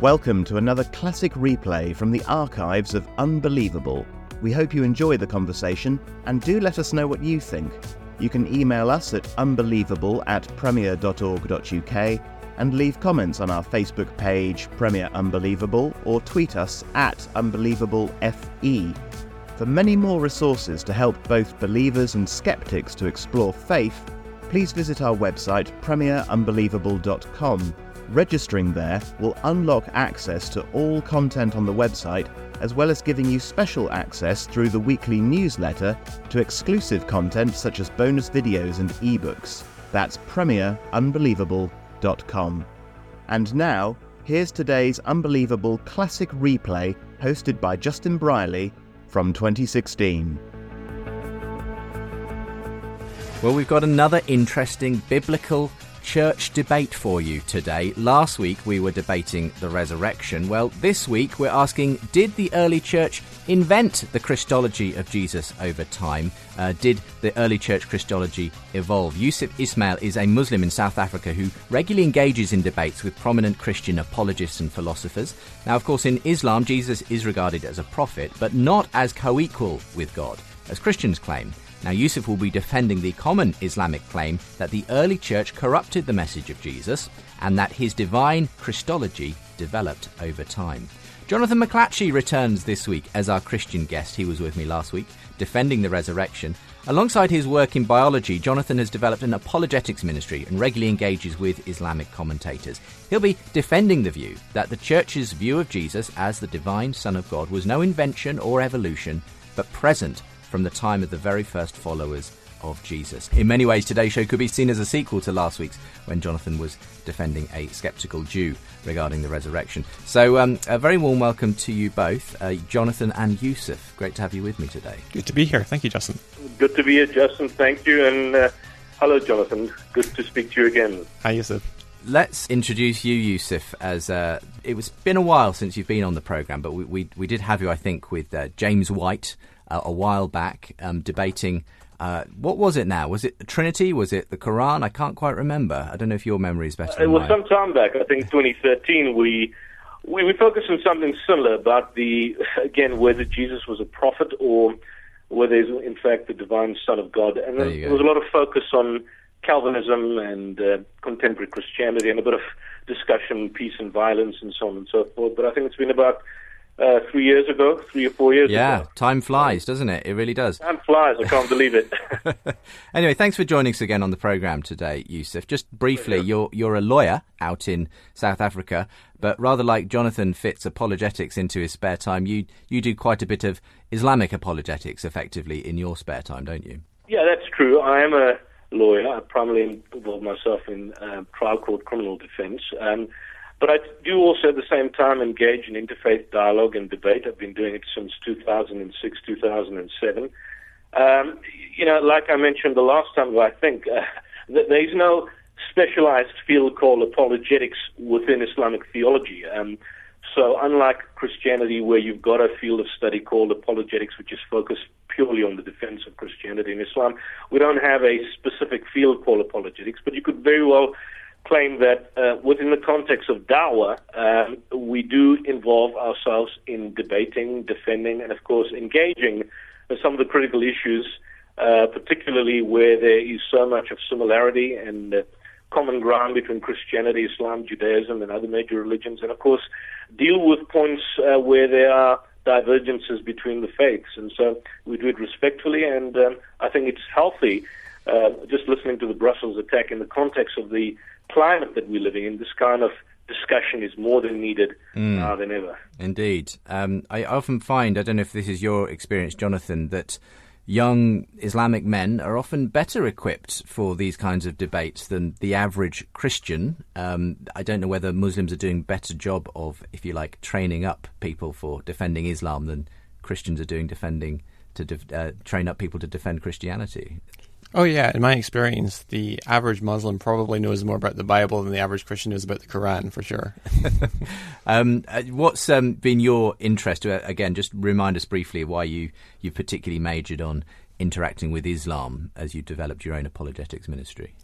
Welcome to another classic replay from the archives of Unbelievable. We hope you enjoy the conversation and do let us know what you think. You can email us at unbelievable at premier.org.uk and leave comments on our Facebook page, Premier Unbelievable, or tweet us at UnbelievableFE. For many more resources to help both believers and skeptics to explore faith, please visit our website premierunbelievable.com Registering there will unlock access to all content on the website, as well as giving you special access through the weekly newsletter to exclusive content such as bonus videos and ebooks. That's premierunbelievable.com. And now, here's today's unbelievable classic replay hosted by Justin Brierley from 2016. Well, we've got another interesting biblical church debate for you today. Last week we were debating the resurrection. Well, this week we're asking Did the early church invent the Christology of Jesus over time? Uh, did the early church Christology evolve? Yusuf Ismail is a Muslim in South Africa who regularly engages in debates with prominent Christian apologists and philosophers. Now, of course, in Islam, Jesus is regarded as a prophet, but not as co equal with God, as Christians claim. Now, Yusuf will be defending the common Islamic claim that the early church corrupted the message of Jesus and that his divine Christology developed over time. Jonathan McLatchie returns this week as our Christian guest. He was with me last week, defending the resurrection. Alongside his work in biology, Jonathan has developed an apologetics ministry and regularly engages with Islamic commentators. He'll be defending the view that the church's view of Jesus as the divine Son of God was no invention or evolution, but present from the time of the very first followers of Jesus. In many ways, today's show could be seen as a sequel to last week's when Jonathan was defending a skeptical Jew regarding the resurrection. So, um, a very warm welcome to you both, uh, Jonathan and Yusuf. Great to have you with me today. Good to be here. Thank you, Justin. Good to be here, Justin. Thank you. And uh, hello, Jonathan. Good to speak to you again. Hi, Yusuf. Let's introduce you, Yusuf, as uh, it was been a while since you've been on the program, but we, we, we did have you, I think, with uh, James White uh, a while back um, debating. Uh, what was it now? Was it the Trinity? Was it the Quran? I can't quite remember. I don't know if your memory is better. it was some time back. I think 2013. We we, we focused on something similar about the again whether Jesus was a prophet or whether he's in fact the divine Son of God, and there, there was a lot of focus on Calvinism and uh, contemporary Christianity, and a bit of discussion, peace and violence, and so on and so forth. But I think it's been about uh, three years ago, three or four years ago. yeah, ago. time flies, doesn't it? It really does. Time flies. I can't believe it. anyway, thanks for joining us again on the program today, Yusuf. Just briefly, you're you're a lawyer out in South Africa, but rather like Jonathan fits apologetics into his spare time, you you do quite a bit of Islamic apologetics, effectively, in your spare time, don't you? Yeah, that's true. I am a lawyer. I primarily involve myself in uh, trial court criminal defense. Um, but I do also at the same time engage in interfaith dialogue and debate. I've been doing it since 2006, 2007. Um, you know, like I mentioned the last time, I think uh, that there is no specialized field called apologetics within Islamic theology. Um, so, unlike Christianity, where you've got a field of study called apologetics, which is focused purely on the defense of Christianity and Islam, we don't have a specific field called apologetics, but you could very well claim that uh, within the context of dawah, um, we do involve ourselves in debating, defending, and of course engaging some of the critical issues, uh, particularly where there is so much of similarity and uh, common ground between Christianity, Islam, Judaism, and other major religions, and of course, deal with points uh, where there are divergences between the faiths. And so we do it respectfully, and um, I think it's healthy. Uh, just listening to the Brussels attack in the context of the climate that we're living in, this kind of discussion is more than needed mm. now than ever. Indeed. Um, I often find, I don't know if this is your experience, Jonathan, that young Islamic men are often better equipped for these kinds of debates than the average Christian. Um, I don't know whether Muslims are doing a better job of, if you like, training up people for defending Islam than Christians are doing defending to de- uh, train up people to defend Christianity. Oh yeah, in my experience, the average Muslim probably knows more about the Bible than the average Christian knows about the Quran, for sure. um, uh, what's um, been your interest? Uh, again, just remind us briefly why you you particularly majored on interacting with Islam as you developed your own apologetics ministry.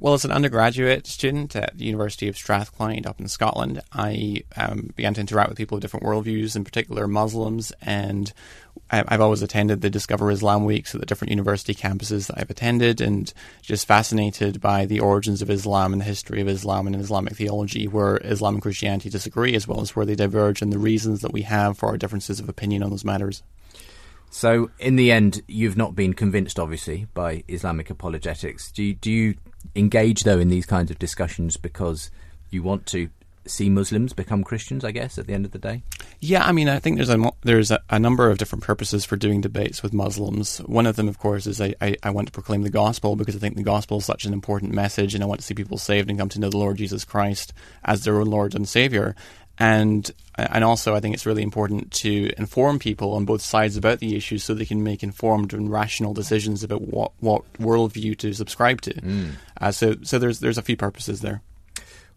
Well, as an undergraduate student at the University of Strathclyde up in Scotland, I um, began to interact with people of different worldviews, in particular Muslims, and I've always attended the Discover Islam weeks at the different university campuses that I've attended, and just fascinated by the origins of Islam and the history of Islam and Islamic theology, where Islam and Christianity disagree, as well as where they diverge, and the reasons that we have for our differences of opinion on those matters. So, in the end, you've not been convinced, obviously, by Islamic apologetics. Do you, do you engage though in these kinds of discussions because you want to see Muslims become Christians, I guess, at the end of the day? Yeah, I mean, I think there's a there's a, a, number of different purposes for doing debates with Muslims. One of them, of course, is I, I, I, want to proclaim the gospel because I think the gospel is such an important message, and I want to see people saved and come to know the Lord Jesus Christ as their own Lord and Savior and and also I think it's really important to inform people on both sides about the issues so they can make informed and rational decisions about what what worldview to subscribe to. Mm. Uh, so so there's there's a few purposes there.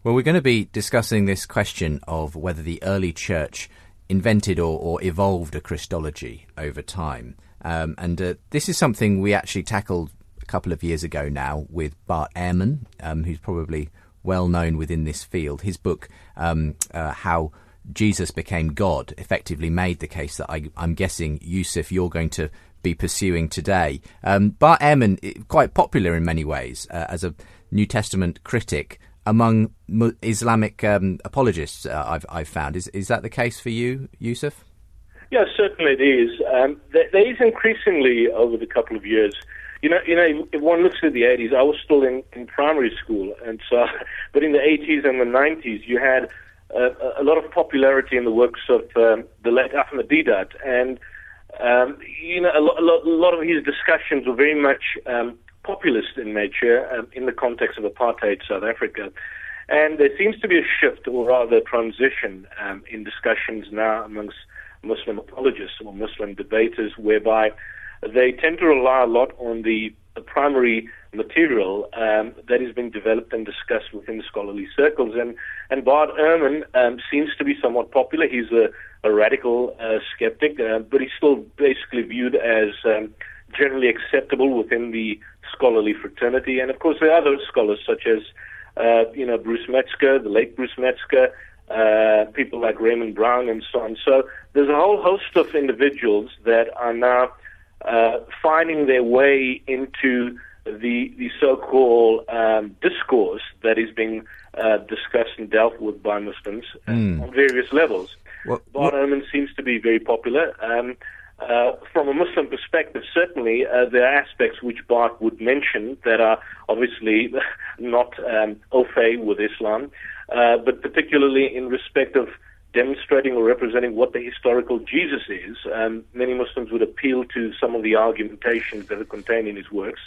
Well, we're going to be discussing this question of whether the early church invented or, or evolved a Christology over time. Um, and uh, this is something we actually tackled a couple of years ago now with Bart Ehrman, um, who's probably well known within this field. His book, um, uh, How Jesus Became God, effectively made the case that I, am guessing, Yusuf, you're going to be pursuing today. Um, Bart Ehrman, quite popular in many ways uh, as a New Testament critic among Islamic um, apologists, uh, I've, I've, found. Is, is that the case for you, Yusuf? Yes, certainly it is. Um, there is increasingly, over the couple of years, you know, you know, if one looks at the 80s, I was still in, in primary school, and so, but in the 80s and the 90s, you had uh, a lot of popularity in the works of um, the late Ahmed Deedat, and um, you know, a lot, a, lot, a lot of his discussions were very much um, populist in nature um, in the context of apartheid South Africa. And there seems to be a shift, or rather a transition, um, in discussions now amongst Muslim apologists or Muslim debaters, whereby they tend to rely a lot on the, the primary material um, that is being developed and discussed within the scholarly circles. And, and Bart Ehrman um, seems to be somewhat popular. He's a, a radical uh, skeptic, uh, but he's still basically viewed as um, generally acceptable within the scholarly fraternity. And of course, there are other scholars such as, uh, you know, Bruce Metzger, the late Bruce Metzger, uh, people like Raymond Brown, and so on. So there's a whole host of individuals that are now uh, finding their way into the the so-called um, discourse that is being uh, discussed and dealt with by Muslims mm. on various levels. What, what? Seems to be very popular. Um, uh, from a Muslim perspective, certainly uh, there are aspects which Bart would mention that are obviously not um, au fait with Islam, uh, but particularly in respect of demonstrating or representing what the historical Jesus is, um, many Muslims would appeal to some of the argumentations that are contained in his works.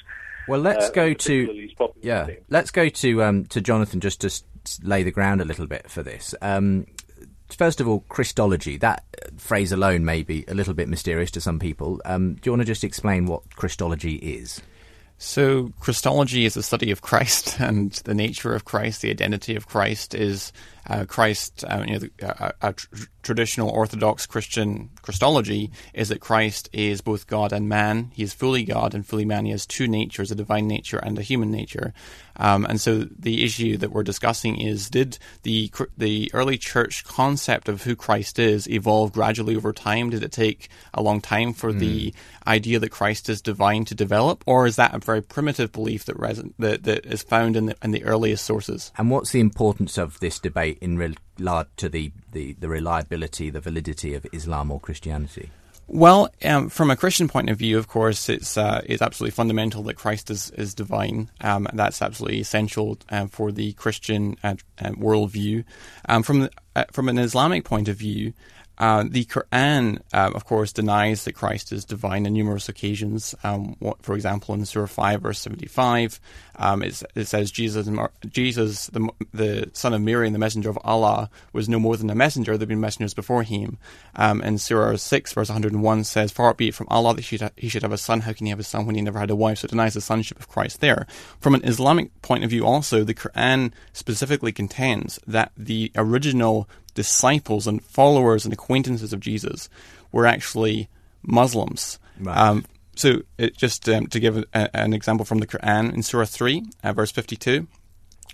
Well, let's uh, go to yeah, let's go to um, to Jonathan just to lay the ground a little bit for this. Um, first of all, Christology. That phrase alone may be a little bit mysterious to some people. Um, do you want to just explain what Christology is? So, Christology is the study of Christ and the nature of Christ, the identity of Christ is uh, Christ, uh, you know, the, uh, a tr- traditional Orthodox Christian Christology is that Christ is both God and man. He is fully God and fully man. He has two natures, a divine nature and a human nature. Um, and so the issue that we're discussing is did the the early church concept of who Christ is evolve gradually over time? Did it take a long time for mm. the idea that Christ is divine to develop, or is that a very primitive belief that, res- that, that is found in the, in the earliest sources. And what's the importance of this debate in regard to the, the, the reliability, the validity of Islam or Christianity? Well, um, from a Christian point of view, of course, it's uh, it's absolutely fundamental that Christ is is divine. Um, that's absolutely essential um, for the Christian uh, uh, worldview. Um, from the, uh, from an Islamic point of view, uh, the Quran, uh, of course, denies that Christ is divine on numerous occasions. Um, what, for example, in Surah 5, verse 75, um, it, it, says Jesus, Jesus the, the, son of Mary and the messenger of Allah, was no more than a messenger. There had been messengers before him. Um, and Surah 6, verse 101 says, Far be it from Allah that he should, he should have a son. How can he have a son when he never had a wife? So it denies the sonship of Christ there. From an Islamic point of view, also, the Quran specifically contends that the original disciples and followers and acquaintances of Jesus were actually Muslims. Right. Um, so, it, just um, to give a, an example from the Quran in Surah 3, uh, verse 52,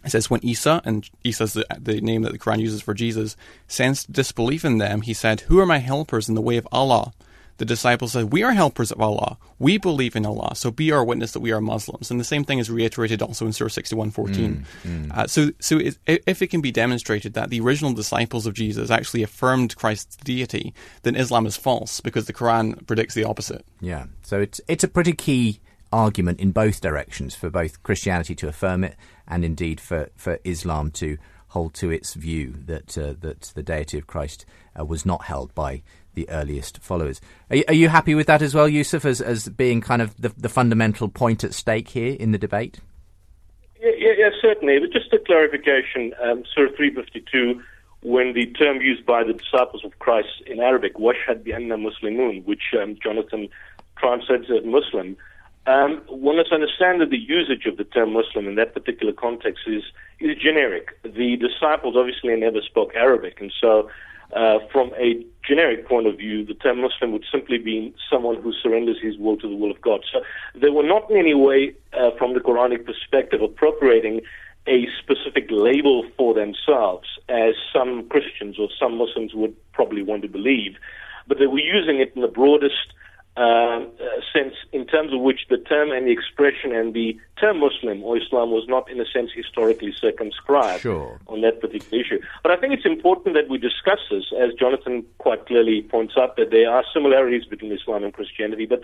it says, When Isa, and Isa is the, the, name that the Quran uses for Jesus, sensed disbelief in them, he said, Who are my helpers in the way of Allah? The disciples said, We are helpers of Allah. We believe in Allah. So be our witness that we are Muslims. And the same thing is reiterated also in Surah 61.14. Mm, mm. uh, so so it, if it can be demonstrated that the original disciples of Jesus actually affirmed Christ's deity, then Islam is false because the Quran predicts the opposite. Yeah. So it's, it's a pretty key argument in both directions for both Christianity to affirm it and indeed for, for Islam to hold to its view that uh, that the deity of Christ uh, was not held by the earliest followers. Are you, are you happy with that as well, Yusuf, as, as being kind of the, the fundamental point at stake here in the debate? Yeah, yeah, yeah certainly. But just a clarification, um, Surah 352, when the term used by the disciples of Christ in Arabic, washhad bi muslimun, which um, Jonathan translates as Muslim, um, one must understand that the usage of the term Muslim in that particular context is, is generic. The disciples obviously never spoke Arabic, and so uh, from a generic point of view, the term Muslim would simply be someone who surrenders his will to the will of God. So they were not in any way, uh, from the Quranic perspective, appropriating a specific label for themselves, as some Christians or some Muslims would probably want to believe, but they were using it in the broadest uh, sense in terms of which the term and the expression and the term Muslim or Islam was not, in a sense, historically circumscribed sure. on that particular issue. But I think it's important that we discuss this, as Jonathan quite clearly points out, that there are similarities between Islam and Christianity. But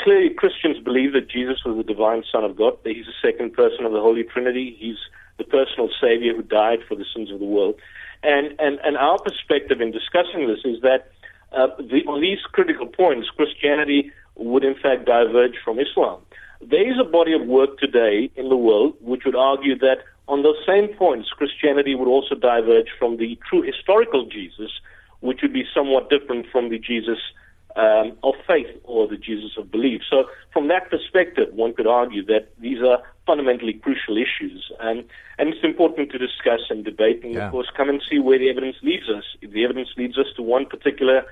clearly, Christians believe that Jesus was the divine Son of God, that he's the second person of the Holy Trinity, he's the personal Savior who died for the sins of the world. And, and, and our perspective in discussing this is that uh, the, on these critical points, Christianity would in fact diverge from Islam. There is a body of work today in the world which would argue that on those same points, Christianity would also diverge from the true historical Jesus, which would be somewhat different from the Jesus um, of faith or the Jesus of belief. So, from that perspective, one could argue that these are fundamentally crucial issues, and and it's important to discuss and debate, and yeah. of course, come and see where the evidence leads us. If the evidence leads us to one particular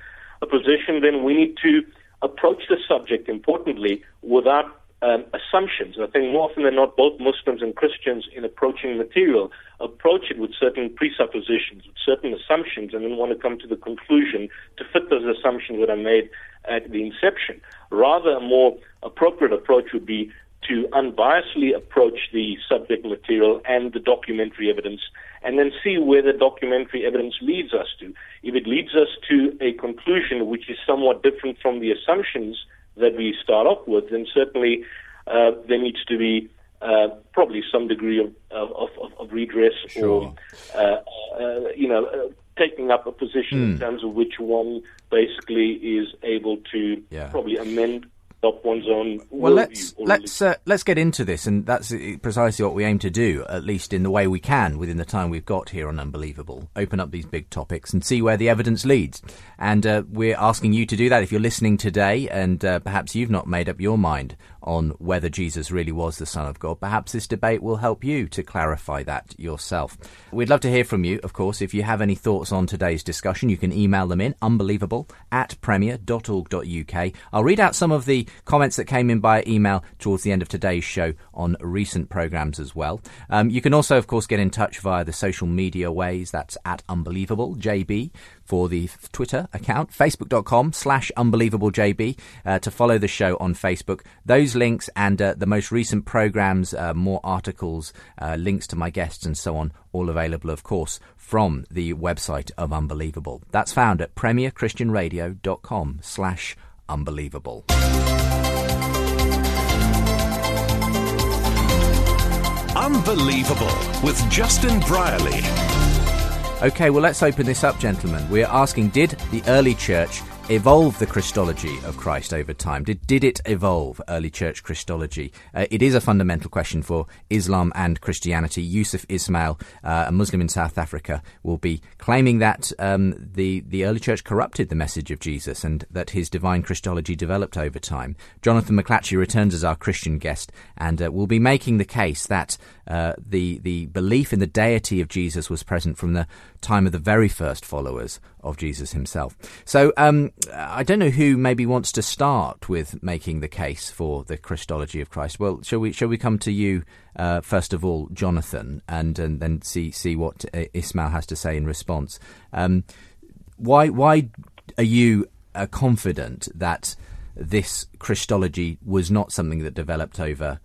position, then we need to approach the subject importantly without um, assumptions. I think more often than not, both Muslims and Christians, in approaching material, approach it with certain presuppositions, with certain assumptions, and then want to come to the conclusion to fit those assumptions that are made at the inception. Rather, a more appropriate approach would be to unbiasedly approach the subject material and the documentary evidence and then see where the documentary evidence leads us to. If it leads us to a conclusion which is somewhat different from the assumptions that we start off with, then certainly uh, there needs to be uh, probably some degree of, of, of, of redress sure. or, uh, uh you know, uh, taking up a position mm. in terms of which one basically is able to yeah. probably amend stop one's own. Well, let's let's uh, let's get into this, and that's precisely what we aim to do, at least in the way we can within the time we've got here on Unbelievable. Open up these big topics and see where the evidence leads. And uh, we're asking you to do that if you're listening today, and uh, perhaps you've not made up your mind on whether Jesus really was the Son of God. Perhaps this debate will help you to clarify that yourself. We'd love to hear from you, of course. If you have any thoughts on today's discussion, you can email them in unbelievable at premier.org.uk. I'll read out some of the comments that came in by email towards the end of today's show on recent programs as well. Um, you can also, of course, get in touch via the social media ways. That's at Unbelievable JB for the Twitter account, facebook.com slash unbelievablejb uh, to follow the show on Facebook. Those links and uh, the most recent programs, uh, more articles, uh, links to my guests and so on, all available, of course, from the website of Unbelievable. That's found at premierchristianradio.com slash unbelievable. Unbelievable with Justin Brierley. Okay, well, let's open this up, gentlemen. We're asking Did the early church evolve the Christology of Christ over time? Did, did it evolve early church Christology? Uh, it is a fundamental question for Islam and Christianity. Yusuf Ismail, uh, a Muslim in South Africa, will be claiming that um, the, the early church corrupted the message of Jesus and that his divine Christology developed over time. Jonathan McLatchie returns as our Christian guest and uh, will be making the case that uh, the, the belief in the deity of Jesus was present from the time of the very first followers of Jesus himself. So um, I don't know who maybe wants to start with making the case for the Christology of Christ. Well, shall we shall we come to you uh, first of all, Jonathan, and and then see see what uh, Ismail has to say in response. Um, why why are you uh, confident that this Christology was not something that developed over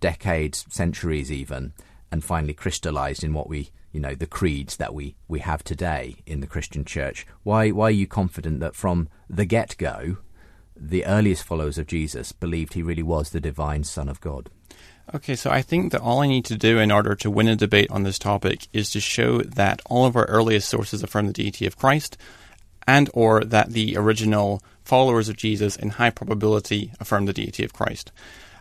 decades, centuries, even, and finally crystallized in what we you know the creeds that we we have today in the Christian Church. Why why are you confident that from the get go, the earliest followers of Jesus believed he really was the divine Son of God? Okay, so I think that all I need to do in order to win a debate on this topic is to show that all of our earliest sources affirm the deity of Christ, and or that the original followers of Jesus in high probability affirm the deity of Christ.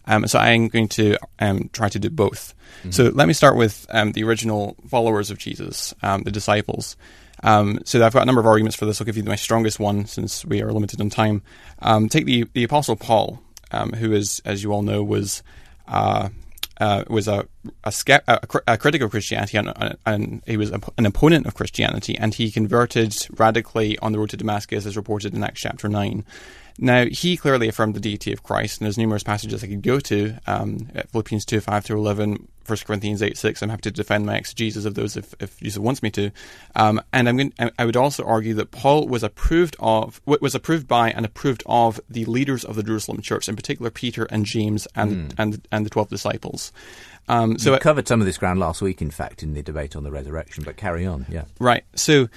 Um, so I'm going to um, try to do both. Mm-hmm. So let me start with um, the original followers of Jesus, um, the disciples. Um, so I've got a number of arguments for this. I'll give you my strongest one since we are limited on time. Um, take the the Apostle Paul, who is, as you all know, was uh, uh, was a a, a, a, critic of Christianity and, and he was a, an opponent of Christianity, and he converted radically on the road to Damascus, as reported in Acts chapter nine. Now, he clearly affirmed the deity of Christ, and there's numerous passages I could go to um, Philippians 2 5 through 11, 1 Corinthians 8 6. I'm happy to defend my exegesis of those if, if Jesus wants me to. Um, and I'm going, I would also argue that Paul was approved of, was approved by and approved of the leaders of the Jerusalem church, in particular Peter and James and, mm. and, and the 12 disciples. Um, so we covered some of this ground last week, in fact, in the debate on the resurrection, but carry on, yeah. Right. So,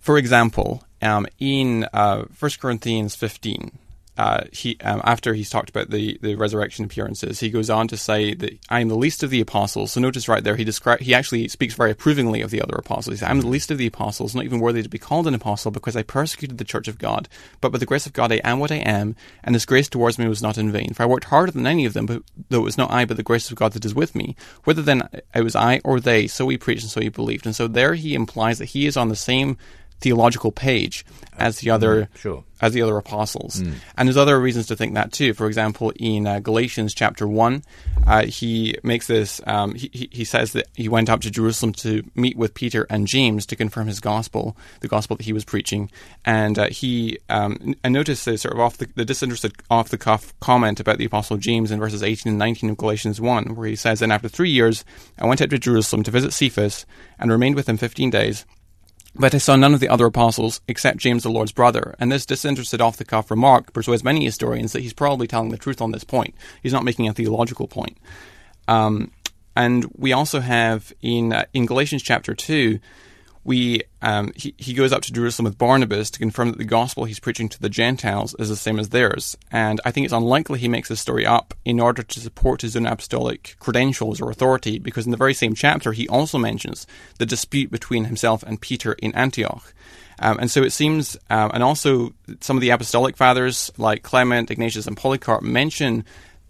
for example, um, in uh, 1 Corinthians 15, uh, he um, after he's talked about the, the resurrection appearances, he goes on to say that I am the least of the apostles. So notice right there, he describe he actually speaks very approvingly of the other apostles. He says, "I'm the least of the apostles, not even worthy to be called an apostle, because I persecuted the church of God. But by the grace of God, I am what I am, and His grace towards me was not in vain. For I worked harder than any of them, but though it was not I, but the grace of God that is with me. Whether then it was I or they, so we preached and so he believed." And so there he implies that he is on the same theological page as the other mm, sure. as the other apostles. Mm. And there's other reasons to think that too. For example, in uh, Galatians chapter one, uh, he makes this. Um, he he says that he went up to Jerusalem to meet with Peter and James to confirm his gospel, the gospel that he was preaching. And uh, he um, I noticed the sort of off the, the disinterested off the cuff comment about the apostle James in verses 18 and 19 of Galatians one, where he says, "And after three years, I went up to Jerusalem to visit Cephas and remained with him fifteen days." But I saw none of the other apostles except James the Lord's brother, and this disinterested off the cuff remark persuades many historians that he's probably telling the truth on this point. He's not making a theological point. Um, and we also have in uh, in Galatians chapter two, we um, he, he goes up to Jerusalem with Barnabas to confirm that the gospel he's preaching to the Gentiles is the same as theirs. And I think it's unlikely he makes this story up in order to support his own apostolic credentials or authority, because in the very same chapter he also mentions the dispute between himself and Peter in Antioch. Um, and so it seems, um, and also some of the apostolic fathers like Clement, Ignatius, and Polycarp mention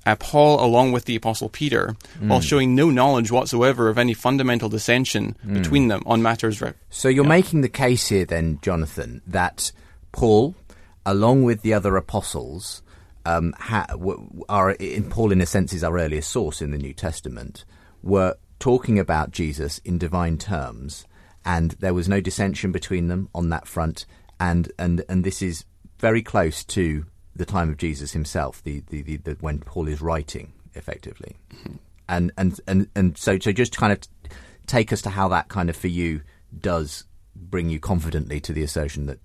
Paul along with the Apostle Peter, mm. while showing no knowledge whatsoever of any fundamental dissension mm. between them on matters. Re- so you're yeah. making the case here, then, Jonathan, that Paul, along with the other apostles, um, ha- are in Paul, in a sense, is our earliest source in the New Testament, were talking about Jesus in divine terms, and there was no dissension between them on that front, and and and this is very close to the time of Jesus himself, the, the, the, the when Paul is writing effectively, and and and and so so just kind of take us to how that kind of for you does bring you confidently to the assertion that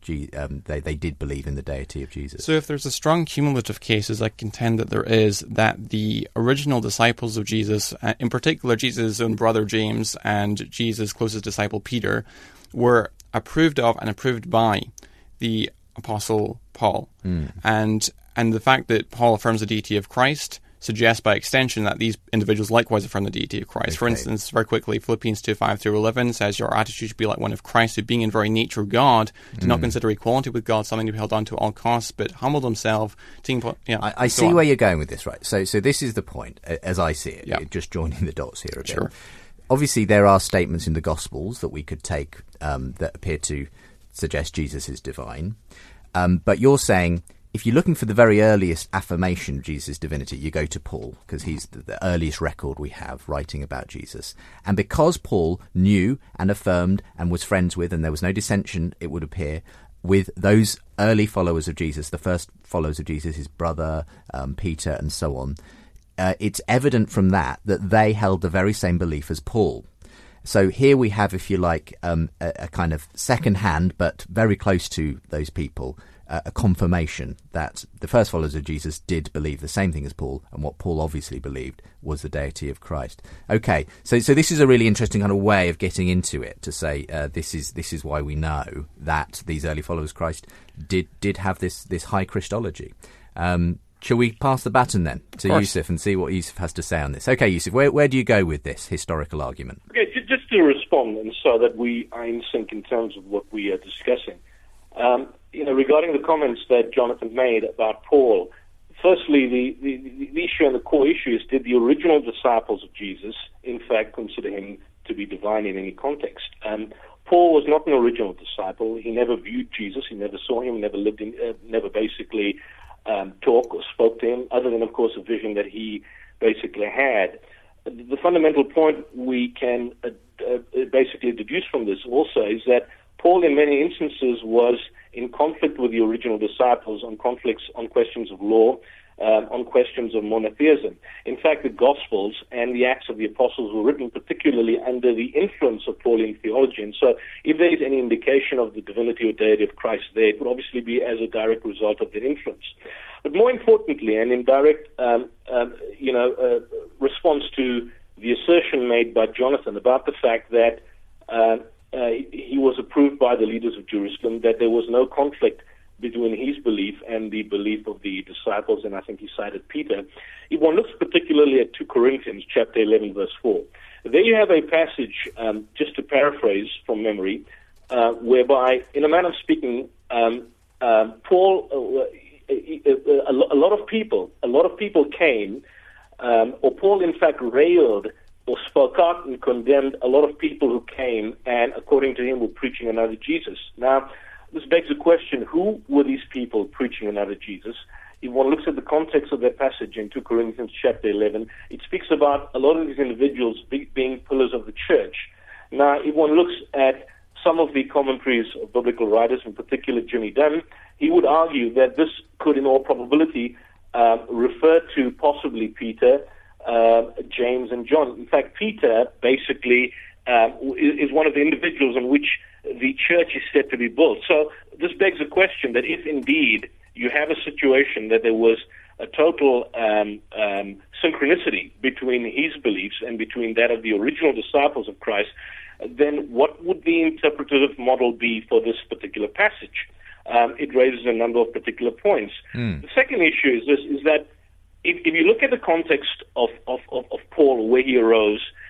G, um, they they did believe in the deity of Jesus. So, if there's a strong cumulative case, as I contend that there is, that the original disciples of Jesus, uh, in particular Jesus' own brother James and Jesus' closest disciple Peter, were approved of and approved by the apostle Paul, Mm. and and the fact that Paul affirms the deity of Christ suggests by extension that these individuals likewise affirm the deity of Christ. For instance, very quickly, Philippians 2 5 through 11 says, Your attitude should be like one of Christ, who being in very nature God, did Hmm. not consider equality with God something to be held on to at all costs, but humbled himself. Taking, yeah, I, I so see on. where you're going with this, right? So, so this is the point, as I see it. Yeah. Just joining the dots here a bit. Sure. Obviously, there are statements in the Gospels that we could take um, that appear to suggest Jesus is divine, um, but you're saying if you're looking for the very earliest affirmation of Jesus' divinity, you go to Paul because he's the, the earliest record we have writing about Jesus, and because Paul knew and affirmed and was friends with, and there was no dissension, it would appear with those early followers of Jesus, the first followers of Jesus, his brother um, Peter, and so on, uh, it's evident from that that they held the very same belief as Paul. So here we have, if you like, um, a, a kind of second hand, but very close to those people, uh, a confirmation that the first followers of Jesus did believe the same thing as Paul, and what Paul obviously believed was the deity of Christ. Okay, so so this is a really interesting kind of way of getting into it to say uh, this is this is why we know that these early followers of Christ did did have this this high Christology. Um, Shall we pass the baton then to. Yusuf and see what Yusuf has to say on this? Okay, Yusuf, where, where do you go with this historical argument? Okay, ju- just to respond, and so that we are in sync in terms of what we are discussing. Um, you know, regarding the comments that Jonathan made about Paul, firstly, the, the, the issue and the core issue is did the original disciples of Jesus, in fact, consider him to be divine in any context? Um, Paul was not an original disciple. He never viewed Jesus. He never saw him. Never lived in. Uh, never basically um, talked or spoke to him, other than, of course, a vision that he basically had. The fundamental point we can uh, uh, basically deduce from this also is that Paul, in many instances, was in conflict with the original disciples on conflicts on questions of law, um, on questions of monotheism. In fact, the Gospels and the Acts of the Apostles were written particularly under the influence of Pauline theology. And so, if there is any indication of the divinity or deity of Christ there, it would obviously be as a direct result of that influence. But more importantly, and in direct, um, um, you know, uh, response to the assertion made by Jonathan about the fact that uh, uh, he was approved by the leaders of Jerusalem, that there was no conflict between his belief and the belief of the disciples, and I think he cited Peter. If one looks particularly at 2 Corinthians chapter 11, verse 4, there you have a passage, um, just to paraphrase from memory, uh, whereby, in a manner of speaking, um, um, Paul, uh, a, a, a lot of people, a lot of people came, um, or Paul, in fact, railed or spoke out and condemned a lot of people who came and, according to him, were preaching another Jesus. Now, this begs the question who were these people preaching another Jesus? If one looks at the context of that passage in 2 Corinthians chapter 11, it speaks about a lot of these individuals be, being pillars of the church. Now, if one looks at some of the commentaries of biblical writers, in particular Jimmy Dunn, he would argue that this could, in all probability, um, refer to possibly Peter, uh, James, and John. In fact, Peter basically um, is, one of the individuals on which the church is said to be built. So this begs the question that if indeed you have a situation that there was a total um, um, synchronicity between his beliefs and between that of the original disciples of Christ, then what would the interpretative model be for this particular passage? Um, it raises a number of particular points. The second issue is this: is that if, if you look at the context of, of, of, of Paul, where he arose, uh,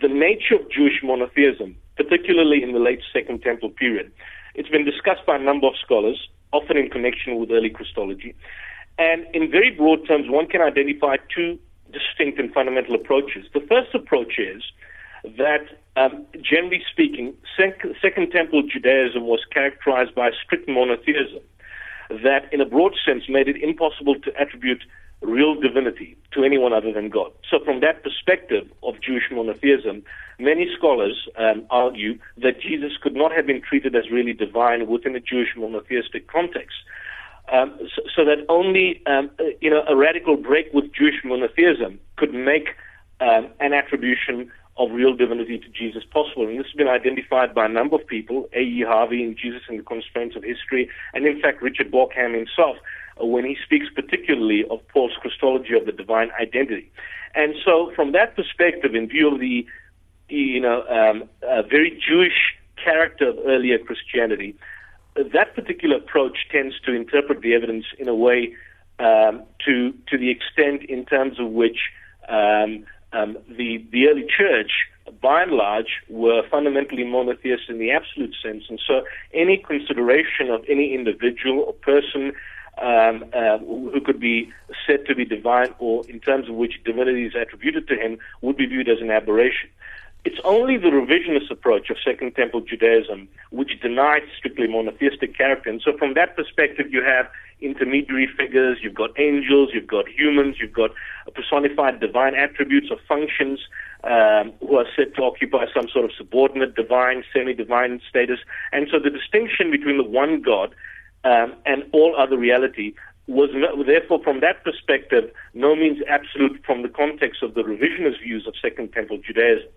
the nature of Jewish monotheism, particularly in the late Second Temple period, it's been discussed by a number of scholars, often in connection with early Christology. And in very broad terms, one can identify two distinct and fundamental approaches. The first approach is that, um, generally speaking, sec- Second Temple Judaism was characterized by strict monotheism, that, in a broad sense, made it impossible to attribute real divinity to anyone other than God. So, from that perspective of Jewish monotheism, many scholars um, argue that Jesus could not have been treated as really divine within a Jewish monotheistic context. um, so, so, that only um, uh, you know a radical break with Jewish monotheism could make um, an attribution of real divinity to Jesus possible. And this has been identified by a number of people, A.E. Harvey in Jesus and the Constraints of History, and in fact Richard Bauckham himself, when he speaks particularly of Paul's Christology of the divine identity. And so from that perspective, in view of the, you know, um, very Jewish character of earlier Christianity, that particular approach tends to interpret the evidence in a way um, to to the extent in terms of which um, um, the the early church, by and large, were fundamentally monotheists in the absolute sense, and so any consideration of any individual or person um, uh, who could be said to be divine, or in terms of which divinity is attributed to him, would be viewed as an aberration. It's only the revisionist approach of Second Temple Judaism which denies strictly monotheistic character. And so, from that perspective, you have intermediary figures, you've got angels, you've got humans, you've got personified divine attributes or functions um, who are said to occupy some sort of subordinate divine, semi divine status. And so, the distinction between the one God um, and all other reality was therefore, from that perspective, no means absolute from the context of the revisionist views of Second Temple Judaism.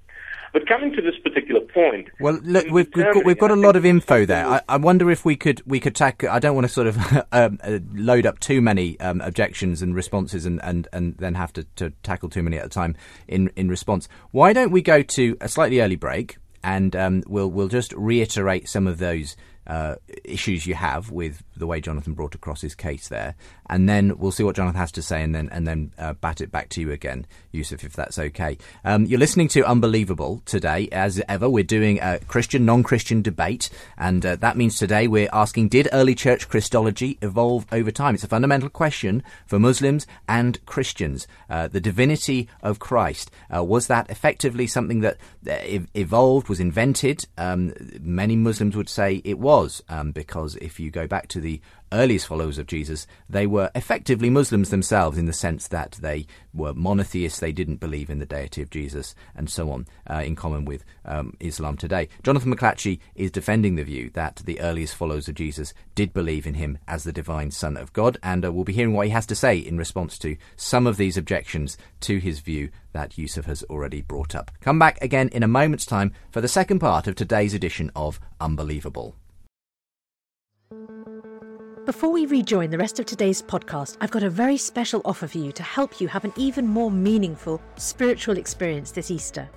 But coming to this particular point, well, look, we've, we've got we've got a lot of info there. I, I wonder if we could we could tackle. I don't want to sort of um, uh, load up too many um, objections and responses, and, and, and then have to, to tackle too many at a time in in response. Why don't we go to a slightly early break, and um, we'll we'll just reiterate some of those uh, issues you have with the way Jonathan brought across his case there, and then we'll see what Jonathan has to say, and then and then uh, bat it back to you again, Yusuf, if that's okay. Um, you're listening to Unbelievable today, as ever. We're doing a Christian non-Christian debate, and uh, that means today we're asking: Did early church Christology evolve over time? It's a fundamental question for Muslims and Christians. Uh, the divinity of Christ uh, was that effectively something that evolved, was invented? Um, many Muslims would say it was was, um, because if you go back to the earliest followers of Jesus, they were effectively Muslims themselves in the sense that they were monotheists, they didn't believe in the deity of Jesus, and so on, uh, in common with um, Islam today. Jonathan McLatchie is defending the view that the earliest followers of Jesus did believe in him as the divine Son of God, and uh, we'll be hearing what he has to say in response to some of these objections to his view that Yusuf has already brought up. Come back again in a moment's time for the second part of today's edition of Unbelievable. Before we rejoin the rest of today's podcast, I've got a very special offer for you to help you have an even more meaningful spiritual experience this Easter.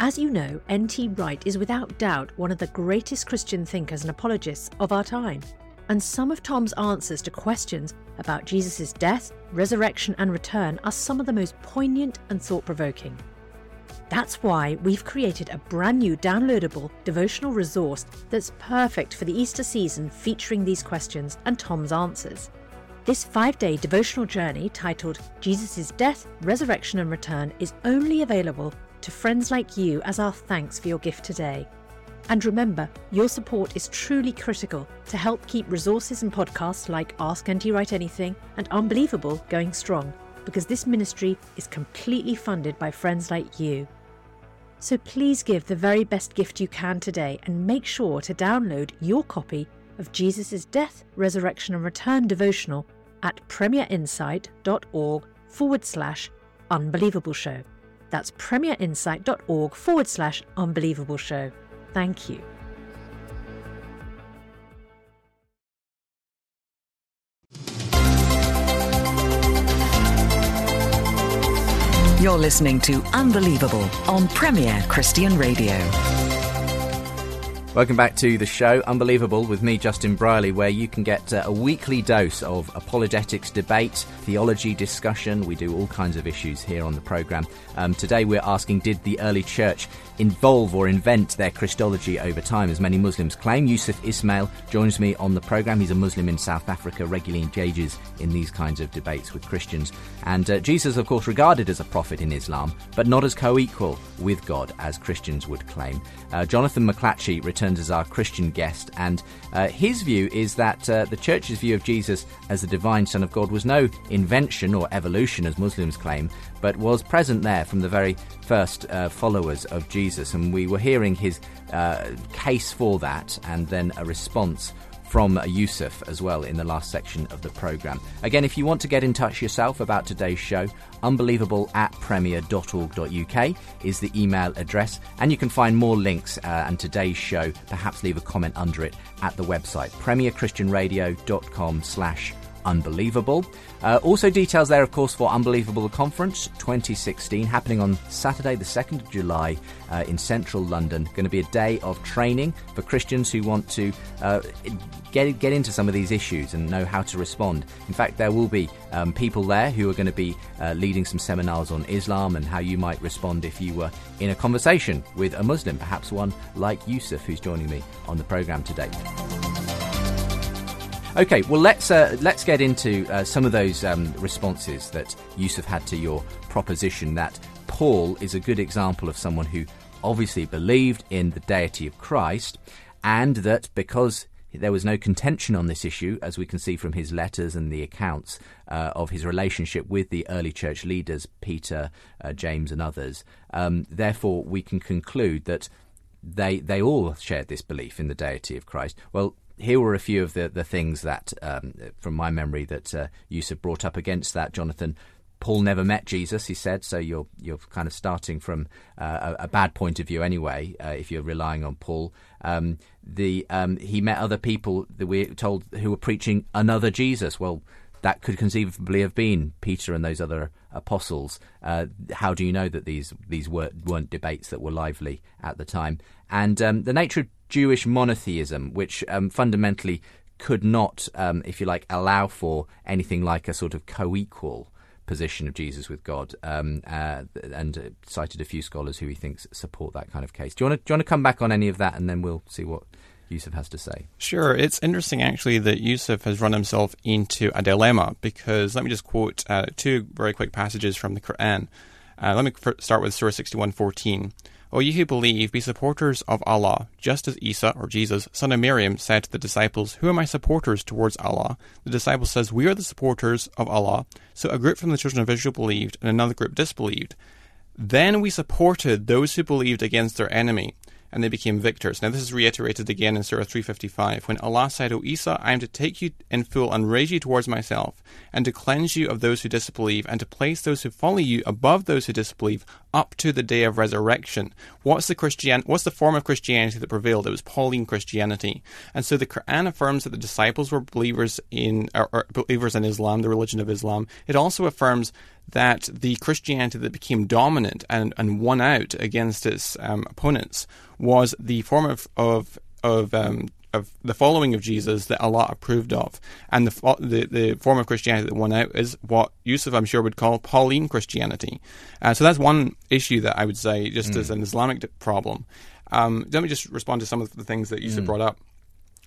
As you know, N.T. Wright is without doubt one of the greatest Christian thinkers and apologists of our time. And some of Tom's answers to questions about Jesus' death, resurrection, and return are some of the most poignant and thought provoking. That's why we've created a brand new downloadable devotional resource that's perfect for the Easter season featuring these questions and Tom's answers. This five day devotional journey titled Jesus' Death, Resurrection and Return is only available to friends like you as our thanks for your gift today. And remember, your support is truly critical to help keep resources and podcasts like Ask NT Wright Anything and Unbelievable going strong, because this ministry is completely funded by friends like you. So please give the very best gift you can today and make sure to download your copy of Jesus' Death, Resurrection and Return devotional at premierinsight.org forward slash unbelievable show. That's premierinsight.org forward slash unbelievable show. Thank you. You're listening to Unbelievable on Premier Christian Radio. Welcome back to the show, Unbelievable, with me, Justin Brierley, where you can get uh, a weekly dose of apologetics debate, theology discussion. We do all kinds of issues here on the programme. Um, today we're asking Did the early church involve or invent their Christology over time, as many Muslims claim? Yusuf Ismail joins me on the programme. He's a Muslim in South Africa, regularly engages in these kinds of debates with Christians. And uh, Jesus, of course, regarded as a prophet in Islam, but not as co equal with God as Christians would claim. Uh, Jonathan McLatchie returns as our Christian guest, and uh, his view is that uh, the church's view of Jesus as the divine Son of God was no invention or evolution, as Muslims claim, but was present there from the very first uh, followers of Jesus. And we were hearing his uh, case for that and then a response from Yusuf as well in the last section of the programme. Again, if you want to get in touch yourself about today's show, unbelievable at premier.org.uk is the email address, and you can find more links uh, and today's show, perhaps leave a comment under it at the website premierchristianradio.com slash unbelievable. Uh, also, details there, of course, for Unbelievable Conference 2016 happening on Saturday, the 2nd of July uh, in central London. Going to be a day of training for Christians who want to uh, get, get into some of these issues and know how to respond. In fact, there will be um, people there who are going to be uh, leading some seminars on Islam and how you might respond if you were in a conversation with a Muslim, perhaps one like Yusuf, who's joining me on the programme today. Okay, well let's uh, let's get into uh, some of those um, responses that Yusuf had to your proposition that Paul is a good example of someone who obviously believed in the deity of Christ, and that because there was no contention on this issue, as we can see from his letters and the accounts uh, of his relationship with the early church leaders, Peter, uh, James, and others. Um, therefore, we can conclude that they they all shared this belief in the deity of Christ. Well, here were a few of the, the things that, um, from my memory, that uh, Yusuf brought up against that, Jonathan. Paul never met Jesus, he said, so you're you're kind of starting from uh, a, a, bad point of view anyway. Uh, if you're relying on Paul, um, the um, he met other people that we're told who were preaching another Jesus. Well, that could conceivably have been Peter and those other apostles. Uh, how do you know that these these weren't, weren't, debates that were lively at the time? And um, the nature of Jewish monotheism, which um, fundamentally could not, um, if you like, allow for anything like a sort of co-equal position of Jesus with God, um, uh, and uh, cited a few scholars who he thinks support that kind of case. Do you want to do you want to come back on any of that, and then we'll see what Yusuf has to say? Sure. It's interesting actually that Yusuf has run himself into a dilemma because let me just quote uh, two very quick passages from the Quran. Uh, let me start with Surah 61:14. O ye who believe, be supporters of Allah, just as Isa, or Jesus, son of Miriam, said to the disciples, Who are my supporters towards Allah? The disciple says, We are the supporters of Allah. So a group from the children of Israel believed, and another group disbelieved. Then we supported those who believed against their enemy and they became victors. Now, this is reiterated again in Surah 355 when Allah said, O Isa, I am to take you in full and raise you towards myself, and to cleanse you of those who disbelieve, and to place those who follow you above those who disbelieve up to the day of resurrection. What's the Christian? What's the form of Christianity that prevailed? It was Pauline Christianity, and so the Quran affirms that the disciples were believers in or, or believers in Islam, the religion of Islam. It also affirms that the Christianity that became dominant and, and won out against its um, opponents was the form of of of, um, of the following of Jesus that Allah approved of, and the, the the form of Christianity that won out is what Yusuf, I'm sure, would call Pauline Christianity. Uh, so that's one issue that I would say, just mm. as an Islamic problem. Um, let me just respond to some of the things that Yusuf mm. brought up.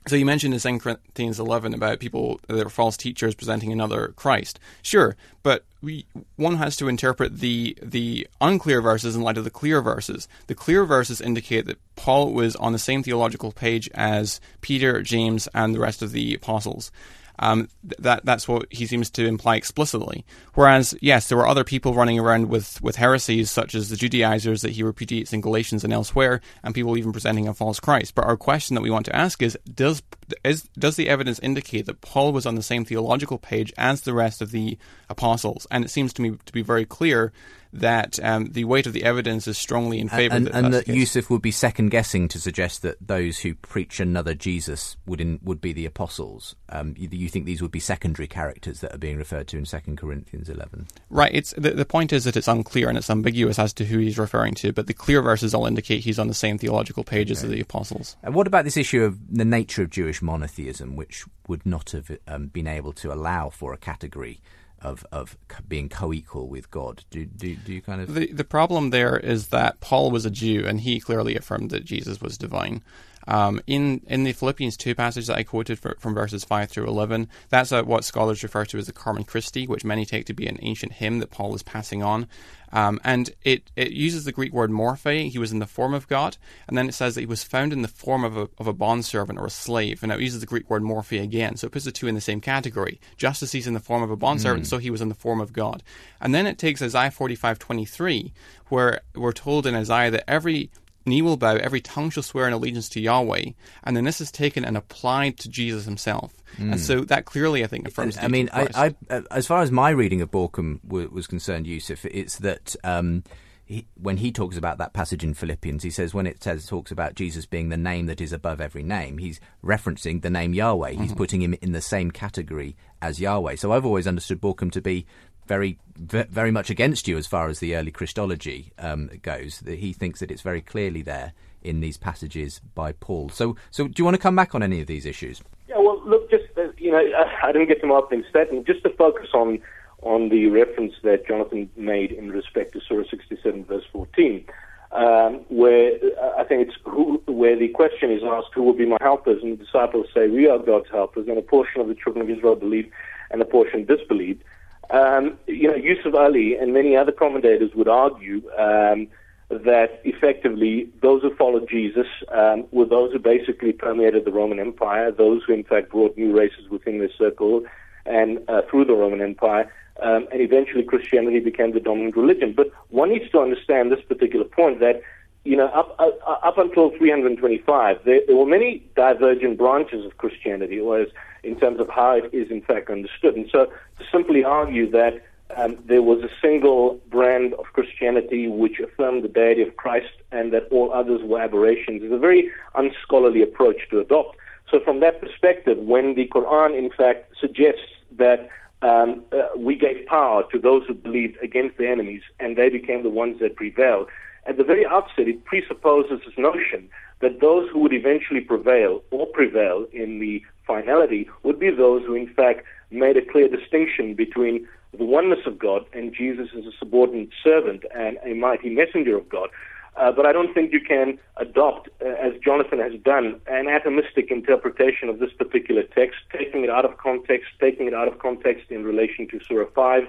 So you mentioned in 2 Corinthians 11 about people that are false teachers presenting another Christ. Sure, but we, one has to interpret the the unclear verses in light of the clear verses. The clear verses indicate that Paul was on the same theological page as Peter, James, and the rest of the apostles. Um, that that's what he seems to imply explicitly. Whereas, yes, there were other people running around with, with heresies such as the Judaizers that he repudiates in Galatians and elsewhere, and people even presenting a false Christ. But our question that we want to ask is: Does is, does the evidence indicate that Paul was on the same theological page as the rest of the apostles? And it seems to me to be very clear that um, the weight of the evidence is strongly in favour. And, that, and that Yusuf would be second guessing to suggest that those who preach another Jesus would in, would be the apostles. Um, you, you, think these would be secondary characters that are being referred to in Second Corinthians eleven? Right. It's the, the point is that it's unclear and it's ambiguous as to who he's referring to, but the clear verses all indicate he's on the same theological page okay. as the apostles. And what about this issue of the nature of Jewish monotheism, which would not have um, been able to allow for a category? of of being co-equal with God. Do do, do you kind of the the problem there is that Paul was a Jew and he clearly affirmed that Jesus was divine. Um, in in the Philippians two passage that I quoted for, from verses five through eleven, that's a, what scholars refer to as the Carmen Christi, which many take to be an ancient hymn that Paul is passing on. Um, and it, it uses the Greek word morphe. He was in the form of God. And then it says that he was found in the form of a, of a bondservant or a slave. And it uses the Greek word morphe again. So it puts the two in the same category. Just as he's in the form of a bondservant, mm. so he was in the form of God. And then it takes Isaiah 45 23, where we're told in Isaiah that every knee will bow, every tongue shall swear an allegiance to Yahweh. And then this is taken and applied to Jesus himself. Mm. And so that clearly, I think, affirms. I mean, I, I, uh, as far as my reading of Bauckham w- was concerned, Yusuf, it's that. Um, he, when he talks about that passage in Philippians, he says when it says talks about Jesus being the name that is above every name, he's referencing the name Yahweh. He's mm-hmm. putting him in the same category as Yahweh. So I've always understood Bauckham to be very very much against you as far as the early Christology um, goes. He thinks that it's very clearly there in these passages by Paul. So, so do you want to come back on any of these issues? Yeah, well, look, just uh, you know, I didn't get to my opening statement. Just to focus on on the reference that Jonathan made in respect to Surah 67, verse 14. Um, where uh, I think it's who, where the question is asked, "Who will be my helpers?" and the disciples say, "We are God's helpers." And a portion of the children of Israel believed, and a portion disbelieved. Um, you know, Yusuf Ali and many other commentators would argue um, that effectively those who followed Jesus um, were those who basically permeated the Roman Empire, those who in fact brought new races within their circle and uh, through the Roman Empire, um, and eventually Christianity became the dominant religion. But one needs to understand this particular point that you know, up up, up until 325, there, there, were many divergent branches of Christianity, whereas in terms of how it is in fact understood. And so, to simply argue that um, there was a single brand of Christianity which affirmed the deity of Christ and that all others were aberrations is a very unscholarly approach to adopt. So, from that perspective, when the Quran in fact suggests that um, uh, we gave power to those who believed against the enemies and they became the ones that prevailed, at the very outset, it presupposes this notion that those who would eventually prevail or prevail in the finality would be those who, in fact, made a clear distinction between the oneness of God and Jesus as a subordinate servant and a mighty messenger of God. Uh, but I don't think you can adopt, uh, as Jonathan has done, an atomistic interpretation of this particular text, taking it out of context, taking it out of context in relation to Surah 5,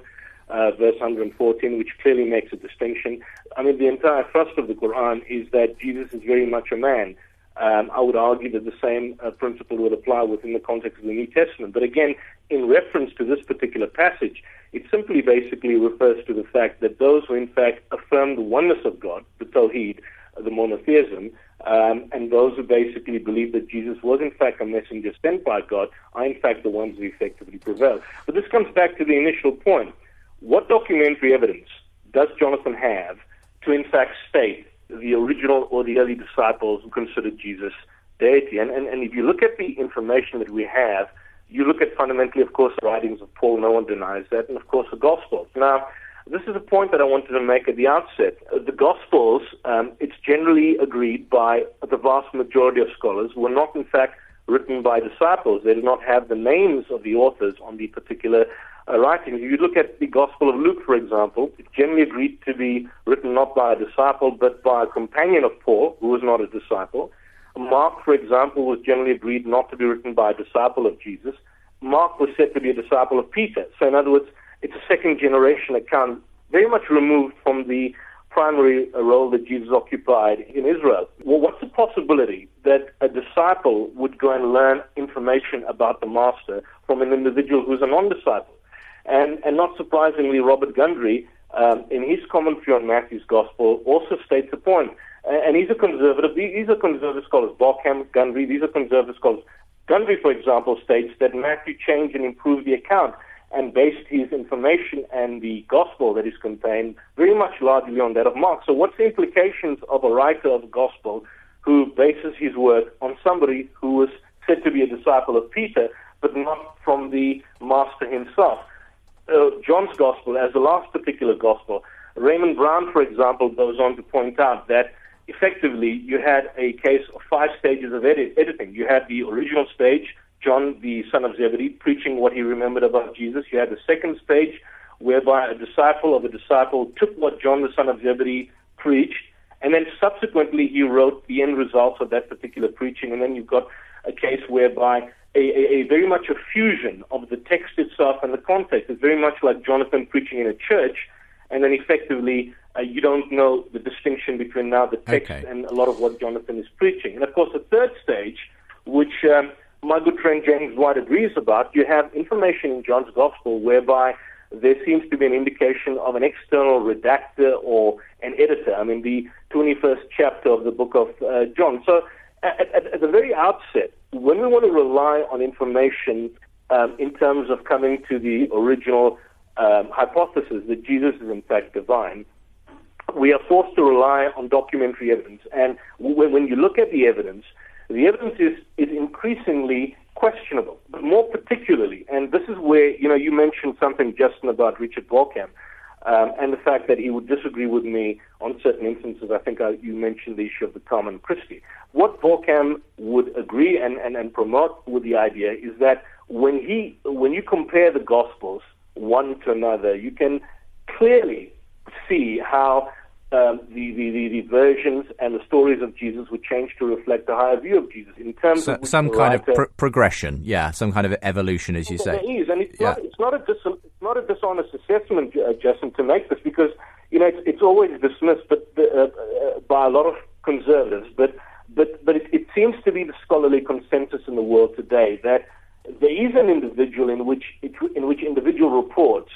uh, verse 114, which clearly makes a distinction. I mean, the entire thrust of the Quran is that Jesus is very much a man. Um, I would argue that the same uh, principle would apply within the context of the New Testament. But again, in reference to this particular passage, it simply basically refers to the fact that those who in fact affirm the oneness of God, the Tawheed, the monotheism, um, and those who basically believe that Jesus was in fact a messenger sent by God are in fact the ones who effectively prevail. But this comes back to the initial point. What documentary evidence does Jonathan have to, in fact, state the original or the early disciples who considered Jesus deity? And, and, and if you look at the information that we have, you look at fundamentally, of course, the writings of Paul, no one denies that, and of course the Gospels. Now, this is a point that I wanted to make at the outset. The Gospels, um, it's generally agreed by the vast majority of scholars, were not in fact written by disciples. They did not have the names of the authors on the particular uh, writings. If you look at the Gospel of Luke, for example, it's generally agreed to be written not by a disciple, but by a companion of Paul, who was not a disciple. Mark, for example, was generally agreed not to be written by a disciple of Jesus. Mark was said to be a disciple of Peter. So, in other words, it's a second generation account, very much removed from the primary role that Jesus occupied in Israel. Well, what's the possibility that a disciple would go and learn information about the master from an individual who's a non disciple? And, and not surprisingly, Robert Gundry, um, in his commentary on Matthew's Gospel, also states the point. And he's a conservative. These are conservative scholars. Bauckham, Gundry, these are conservative scholars. Gundry, for example, states that Matthew changed and improved the account and based his information and the gospel that is contained very much largely on that of Mark. So, what's the implications of a writer of gospel who bases his work on somebody who was said to be a disciple of Peter, but not from the master himself? Uh, John's gospel as the last particular gospel. Raymond Brown, for example, goes on to point out that effectively you had a case of five stages of edit- editing. You had the original stage, John, the son of Zebedee, preaching what he remembered about Jesus. You had the second stage, whereby a disciple of a disciple took what John, the son of Zebedee, preached, and then subsequently he wrote the end results of that particular preaching. And then you've got a case whereby a, a, a, very much a fusion of the text itself and the context. It's very much like Jonathan preaching in a church, and then effectively uh, you don't know the distinction between now the text okay. and a lot of what Jonathan is preaching. And of course, the third stage, which um, my good friend James White agrees about, you have information in John's Gospel whereby there seems to be an indication of an external redactor or an editor. I mean, the 21st chapter of the book of uh, John. So, at, at, at, the very outset, when we want to rely on information um, in terms of coming to the original um, hypothesis that Jesus is in fact divine, we are forced to rely on documentary evidence. And when, when you look at the evidence, the evidence is, is increasingly questionable, but more particularly, and this is where, you know, you mentioned something, Justin, about Richard Bauckham, um, and the fact that he would disagree with me on certain instances. I think I, you mentioned the issue of the Carmen Christi. What Bauckham would agree and, and, and promote with the idea is that when he, when you compare the Gospels one to another, you can clearly see how um, the, the, the, the, versions and the stories of Jesus would change to reflect a higher view of Jesus in terms so, of some kind of pro- progression, yeah, some kind of evolution, as you say. There is, and it's, yeah. not, it's not a dis- it's not a dishonest assessment, uh, Justin, to make this because you know it's, it's always dismissed, but uh, uh, by a lot of conservatives, but but but it, it seems to be the scholarly consensus in the world today that there is an individual in which in which individual reports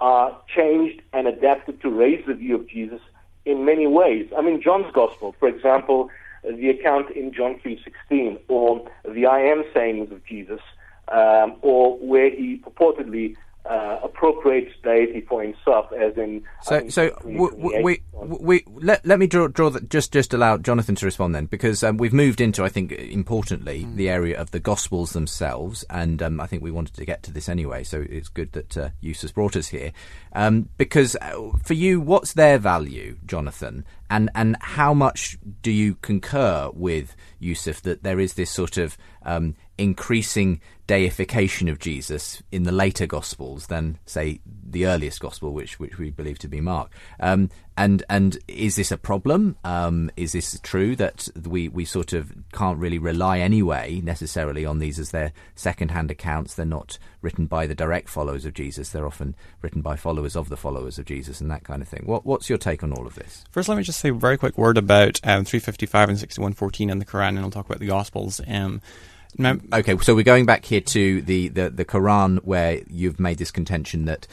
are changed and adapted to raise the view of Jesus in many ways. I mean, John's Gospel, for example, the account in John 3.16, or the I am sayings of Jesus, um, or where he purportedly uh, appropriates deity for himself, as in. So, so we, we, we, let, let me draw, draw the, just just allow Jonathan to respond then, because um, we've moved into, I think, importantly, mm. the area of the Gospels themselves, and um, I think we wanted to get to this anyway. So it's good that uh, Eustace brought us here, um, because uh, for you, what's their value, Jonathan, and and how much do you concur with Yusuf that there is this sort of um, increasing deification of Jesus in the later Gospels than, say, the earliest Gospel, which which we believe to be Mark. Um, and and is this a problem? Um, is this true that we, we sort of can't really rely anyway necessarily on these as their second-hand accounts? They're not written by the direct followers of Jesus. They're often written by followers of the followers of Jesus and that kind of thing. What, what's your take on all of this? First, let me just say a very quick word about um, 355 and 6114 in the Quran, and I'll talk about the Gospels. Um, okay, so we're going back here to the, the, the Quran where you've made this contention that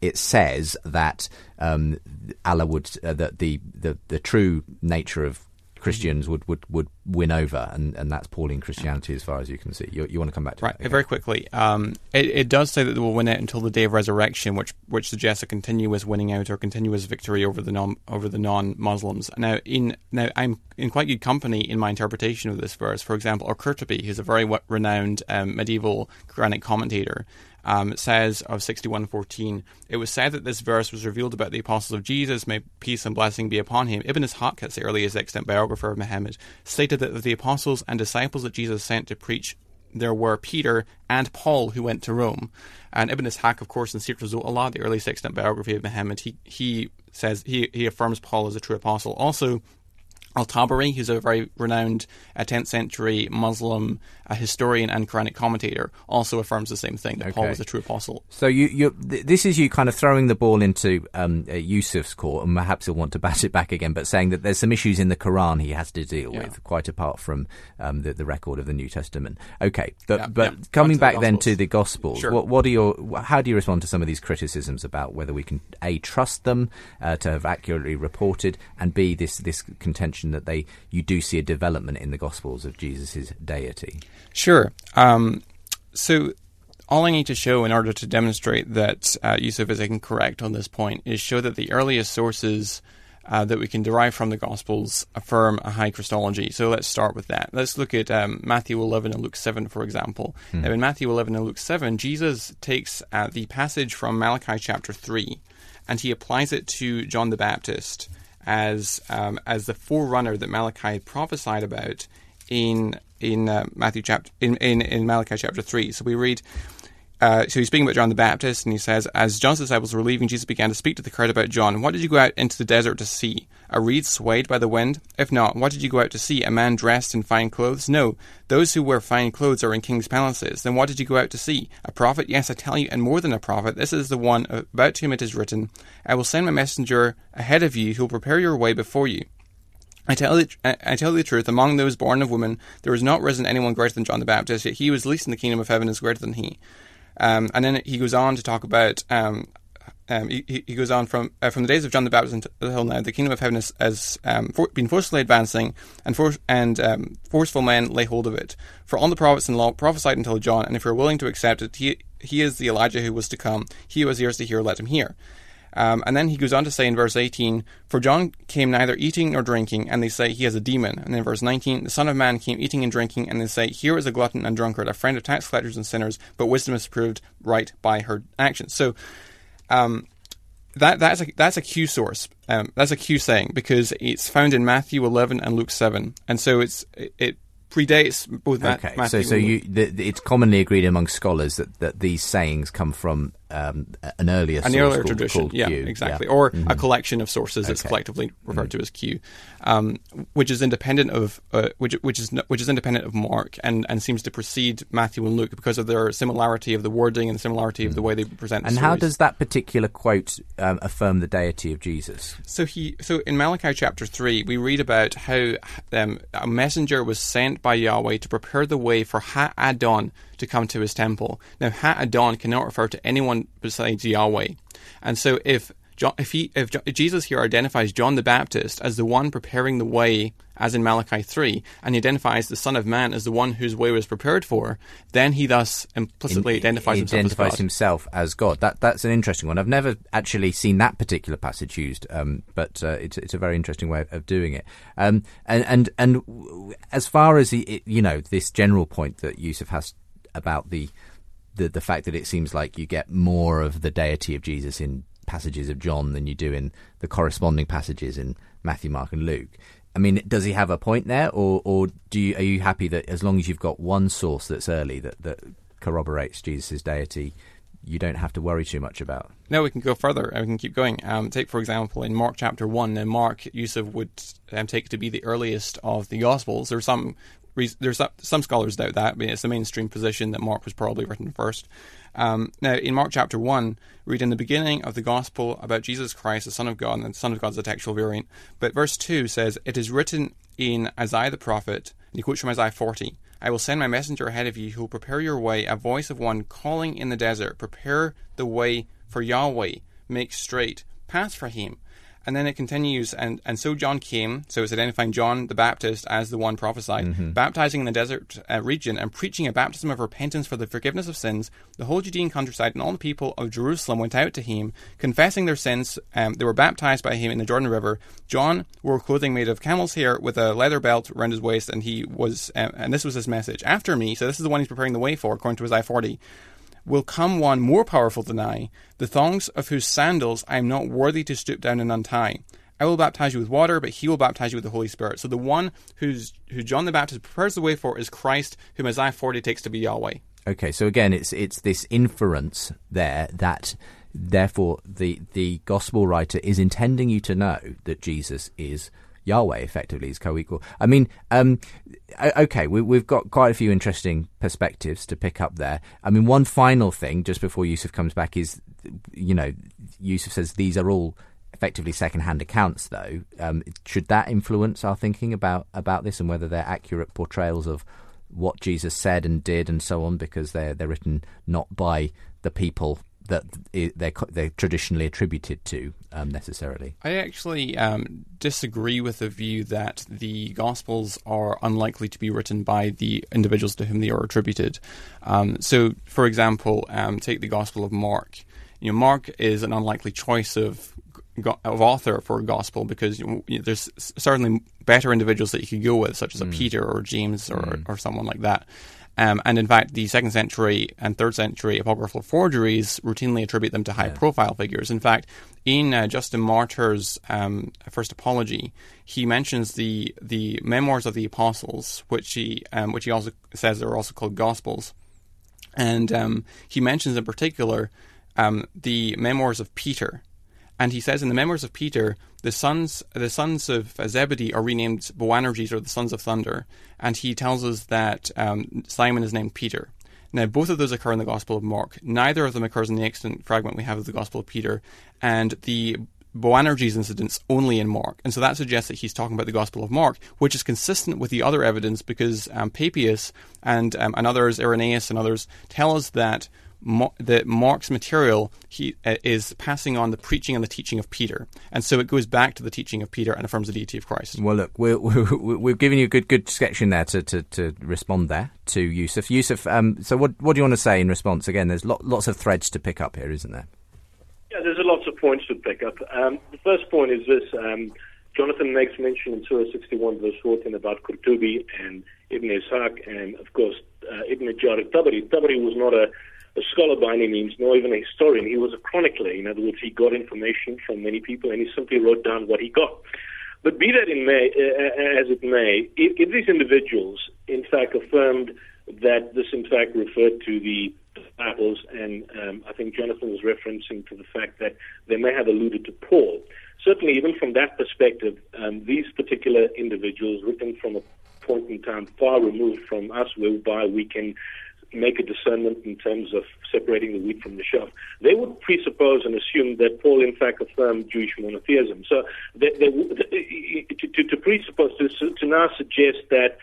it says that um, Allah would uh, that the, the the true nature of Christians would, would, would win over, and, and that's Pauline Christianity as far as you can see. You, you want to come back to right, that? Very quickly. Um, it, it, does say that they will win it until the day of resurrection, which which suggests a continuous winning out or continuous victory over the non over the non Muslims. Now, in now I'm in quite good company in my interpretation of this verse. For example, Al-Qurtubi, who's a very renowned um, medieval Quranic commentator, um, says of 6114, it was said that this verse was revealed about the apostles of Jesus, may peace and blessing be upon him. Ibn Ishaq, the earliest extant biographer of Muhammad, stated that the apostles and disciples that Jesus sent to preach there were Peter and Paul who went to Rome. And Ibn Ishaq, of course, in Sirat Rasul Allah, the earliest extant biography of Muhammad, he, he says he, he affirms Paul as a true apostle. Also, Al-Tabari, who's a very renowned uh, 10th century Muslim uh, historian and Quranic commentator, also affirms the same thing that okay. Paul was a true apostle. So you, th- this is you kind of throwing the ball into um, uh, Yusuf's court, and perhaps he'll want to bat it back again, but saying that there's some issues in the Quran he has to deal yeah. with, quite apart from um, the, the, record of the New Testament. Okay, but, yeah, but yeah. coming back, then to the Gospels, sure. what, what, are your? How do you respond to some of these criticisms about whether we can a trust them uh, to have accurately reported, and b this this contention that they you do see a development in the Gospels of Jesus' deity. Sure. Um, so all I need to show in order to demonstrate that uh, Yusuf is incorrect on this point is show that the earliest sources uh, that we can derive from the Gospels affirm a high Christology. So let's start with that. Let's look at um, Matthew 11 and Luke 7, for example. Mm. Now, in Matthew 11 and Luke 7, Jesus takes uh, the passage from Malachi chapter 3 and he applies it to John the Baptist as um, as the forerunner that Malachi prophesied about in in uh, Matthew chapter in, in, in Malachi chapter three. So we read. Uh, so he's speaking about John the Baptist, and he says, As John's disciples were leaving, Jesus began to speak to the crowd about John. What did you go out into the desert to see? A reed swayed by the wind? If not, what did you go out to see? A man dressed in fine clothes? No, those who wear fine clothes are in king's palaces. Then what did you go out to see? A prophet? Yes, I tell you, and more than a prophet. This is the one about whom it is written, I will send my messenger ahead of you who will prepare your way before you. I tell, you, I tell the truth, among those born of women, there has not risen anyone greater than John the Baptist, yet he who is least in the kingdom of heaven is greater than he. Um, and then he goes on to talk about um, um, he, he goes on from uh, from the days of John the Baptist until now, the kingdom of heaven has, has um, for, been forcefully advancing, and for, and um, forceful men lay hold of it. For all the prophets and law prophesied until John, and if you're willing to accept it, he he is the Elijah who was to come. He who has ears to hear, let him hear. Um, and then he goes on to say in verse 18, For John came neither eating nor drinking, and they say he has a demon. And in verse 19, The Son of Man came eating and drinking, and they say, Here is a glutton and drunkard, a friend of tax collectors and sinners, but wisdom is proved right by her actions. So um, that that's a that's a Q source. Um, that's a Q saying because it's found in Matthew 11 and Luke 7, and so it's it, it predates both. Okay, Matthew so so you the, the, it's commonly agreed among scholars that, that these sayings come from um, an earlier an earlier tradition, yeah, Q. exactly, Yeah. or Mhm. a collection of sources that's collectively referred Mm-hmm. to as Q, um, which is independent of uh, which which is which is independent of Mark and, and seems to precede Matthew and Luke because of their similarity of the wording and the similarity of the way they present. the Mm. And how does that particular quote um, affirm the deity of Jesus? So he, so in Malachi chapter three, we read about how um, a messenger was sent by Yahweh to prepare the way for Ha Adon to come to his temple. Now, Ha Adon cannot refer to anyone besides Yahweh, and so if John, if he, if, Jesus here identifies John the Baptist as the one preparing the way, as in Malachi three, and he identifies the Son of Man as the one whose way was prepared for, then he thus implicitly identifies himself identifies as God. himself as God. That that's an interesting one. I've never actually seen that particular passage used, um, but uh, it's it's a very interesting way of, of doing it. Um, and and and as far as the, you know this general point that Yusuf has about the, the the fact that it seems like you get more of the deity of Jesus in passages of John than you do in the corresponding passages in Matthew, Mark, and Luke. I mean, does he have a point there, or or do you, are you happy that as long as you've got one source that's early that that corroborates Jesus' deity, you don't have to worry too much about? No, we can go further and we can keep going. Um, take, for example, in Mark chapter 1, now Mark, Yusuf would um, take to be the earliest of the Gospels. There's some reas- there's some, scholars doubt that, but it's the mainstream position that Mark was probably written first. Um, now, in Mark chapter 1, read in the beginning of the Gospel about Jesus Christ, the Son of God, and the Son of God is a textual variant. But verse 2 says, It is written in Isaiah the prophet, and he quotes from Isaiah 40. I will send my messenger ahead of you who will prepare your way, a voice of one calling in the desert, prepare the way for Yahweh, make straight paths for him. And then it continues, and, and so John came, so it's identifying John the Baptist as the one prophesied, baptizing in the desert uh, region and preaching a baptism of repentance for the forgiveness of sins. The whole Judean countryside and all the people of Jerusalem went out to him, confessing their sins. Um, they were baptized by him in the Jordan River. John wore clothing made of camel's hair with a leather belt around his waist, and he was, um, and this was his message. After me, so this is the one he's preparing the way for, according to Isaiah 40 will come one more powerful than I, the thongs of whose sandals I am not worthy to stoop down and untie. I will baptize you with water, but he will baptize you with the Holy Spirit. So the one who's who John the Baptist prepares the way for is Christ, whom Isaiah 40 takes to be Yahweh. Okay, so again, it's it's this inference there that therefore the the gospel writer is intending you to know that Jesus is Yahweh, effectively, is co-equal. I mean, um, okay, we, we've got quite a few interesting perspectives to pick up there. I mean, one final thing just before Yusuf comes back is, you know, Yusuf says these are all effectively second-hand accounts, though. Um, should that influence our thinking about about this and whether they're accurate portrayals of what Jesus said and did and so on because they're they're written not by the people that they're they're traditionally attributed to um, necessarily. I actually um, disagree with the view that the Gospels are unlikely to be written by the individuals to whom they are attributed. Um, so, for example, um, take the Gospel of Mark. You know, Mark is an unlikely choice of of author for a gospel because you know, there's certainly better individuals that you could go with, such as a Peter or James or, or someone like that. Um, and in fact, the second century and third century apocryphal forgeries routinely attribute them to high profile figures. In fact, in uh, Justin Martyr's um, First Apology, he mentions the the memoirs of the apostles, which he um, which he also says are also called gospels. And um, he mentions in particular um, the memoirs of Peter. And he says in the memoirs of Peter, the sons the sons of Zebedee are renamed Boanerges or the sons of thunder. And he tells us that um, Simon is named Peter. Now, both of those occur in the Gospel of Mark. Neither of them occurs in the extant fragment we have of the Gospel of Peter. And the Boanerges incidents only in Mark. And so that suggests that he's talking about the Gospel of Mark, which is consistent with the other evidence because um, Papias and, um, and others, Irenaeus and others, tell us that that Mark's material he uh, is passing on the preaching and the teaching of Peter, and so it goes back to the teaching of Peter and affirms the deity of Christ. Well, look, we're, we're, we've given you a good good sketch in there to, to, to respond there to Yusuf. Yusuf, um, so what what do you want to say in response? Again, there's lot, lots of threads to pick up here, isn't there? Yeah, there's lots of points to pick up. Um, the first point is this. Um, Jonathan makes mention in Surah 61, verse 14, about Qurtubi and Ibn Ishaq, and of course, uh, Ibn Jarir Tabari. Tabari was not a, a, scholar by any means, nor even a historian. He was a chronicler. In other words, he got information from many people, and he simply wrote down what he got. But be that in may, uh, as it may, if, if these individuals, in fact, affirmed that this, in fact, referred to the disciples, and um, I think Jonathan was referencing to the fact that they may have alluded to Paul certainly, even from that perspective, um, these particular individuals, written from a point in time far removed from us, whereby we can make a discernment in terms of separating the wheat from the chaff, they would presuppose and assume that Paul, in fact, affirmed Jewish monotheism. So, they, they, to, to, to, presuppose, to, to now suggest that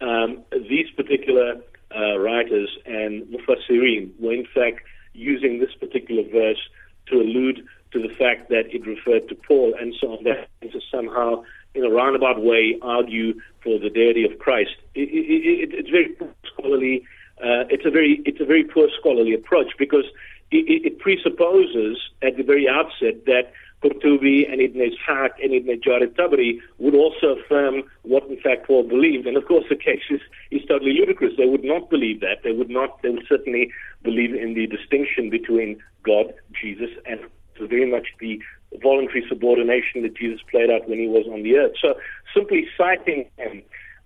um, these particular uh, writers and Mufassirin were, in fact, using this particular verse to allude to the fact that it referred to Paul and so on, that somehow, in a roundabout way, argue for the deity of Christ. It, it, it, it's very scholarly. Uh, it's a very it's a very poor scholarly approach because it, presupposes at the very outset that Qurtubi and Ibn Ishaq and Ibn Jarir Tabari would also affirm what in fact Paul believed. And of course the case is, is totally ludicrous. They would not believe that. They would not, they would certainly believe in the distinction between God, Jesus, and was very much the voluntary subordination that Jesus played out when he was on the earth. So simply citing him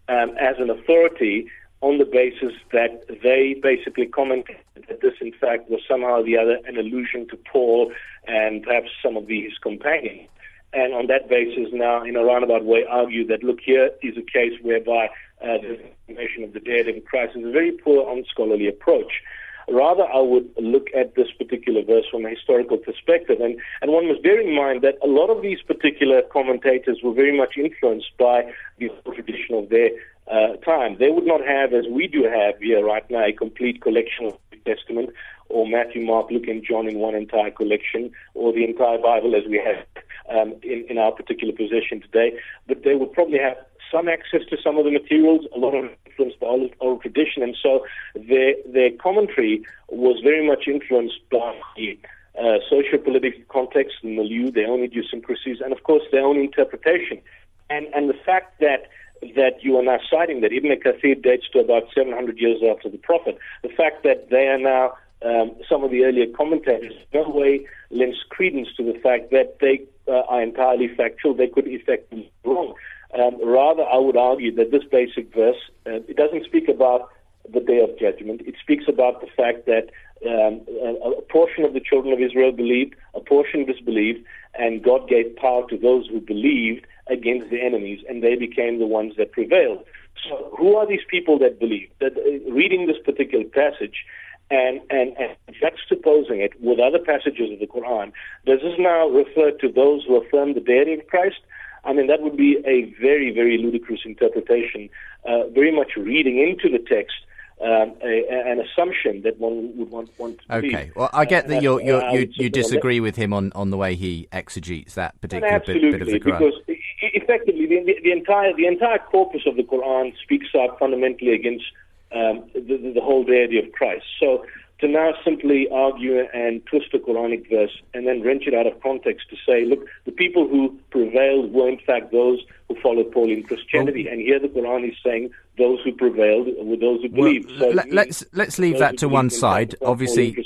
um, as an authority on the basis that they basically commented that this, in fact, was somehow or the other an allusion to Paul and perhaps some of his companions. And on that basis, now, in a roundabout way, argue that, look, here is a case whereby uh, the information of the dead in Christ is a very poor, unscholarly approach. Rather, I would look at this particular verse from a historical perspective. And, and one must bear in mind that a lot of these particular commentators were very much influenced by the tradition of their uh, time. They would not have, as we do have here right now, a complete collection of the Testament or Matthew, Mark, Luke, and John in one entire collection, or the entire Bible as we have um, in, in our particular possession today. But they would probably have some access to some of the materials, a lot of influence by oral, oral tradition, and so their their commentary was very much influenced by the uh, socio-political context, the milieu, their own idiosyncrasies, and of course their own interpretation. And and the fact that that you are now citing that Ibn Kathir dates to about 700 years after the Prophet, the fact that they are now um, some of the earlier commentators no way lends credence to the fact that they uh, are entirely factual. They could effectively be wrong. Um, rather, I would argue that this basic verse, uh, it doesn't speak about the day of judgment. It speaks about the fact that um, a, portion of the children of Israel believed, a portion disbelieved, and God gave power to those who believed against the enemies, and they became the ones that prevailed. So, who are these people that believe? That uh, reading this particular passage and, and, and juxtaposing it with other passages of the Quran, does this now refer to those who affirm the deity of Christ? I mean, that would be a very, very ludicrous interpretation, uh, very much reading into the text um, a, an assumption that one would want, want to okay. Okay, well, I get that you're, you're, you you disagree with him on, on the way he exegetes that particular bit, bit, of the Quran. because effectively the, the, the, entire the entire corpus of the Quran speaks out fundamentally against um, the, the whole deity of Christ. So to now simply argue and twist a Quranic verse and then wrench it out of context to say, look, the people who prevailed were in fact those who followed Pauline Christianity, and here the Quran is saying those who prevailed were those who believed. Well, so let's let's leave that to one side. Obviously,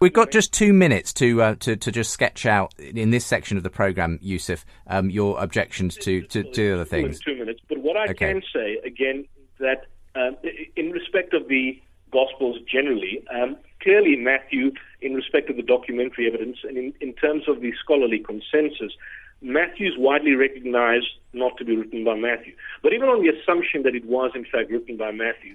we've got just two minutes to uh, to to just sketch out in this section of the program, Yusuf, um, your objections to to, to other things. Two minutes, but what I okay. can say again that um, in respect of the Gospels generally. Um, clearly, Matthew, in respect of the documentary evidence and in, in terms of the scholarly consensus, Matthew is widely recognized not to be written by Matthew. But even on the assumption that it was, in fact, written by Matthew,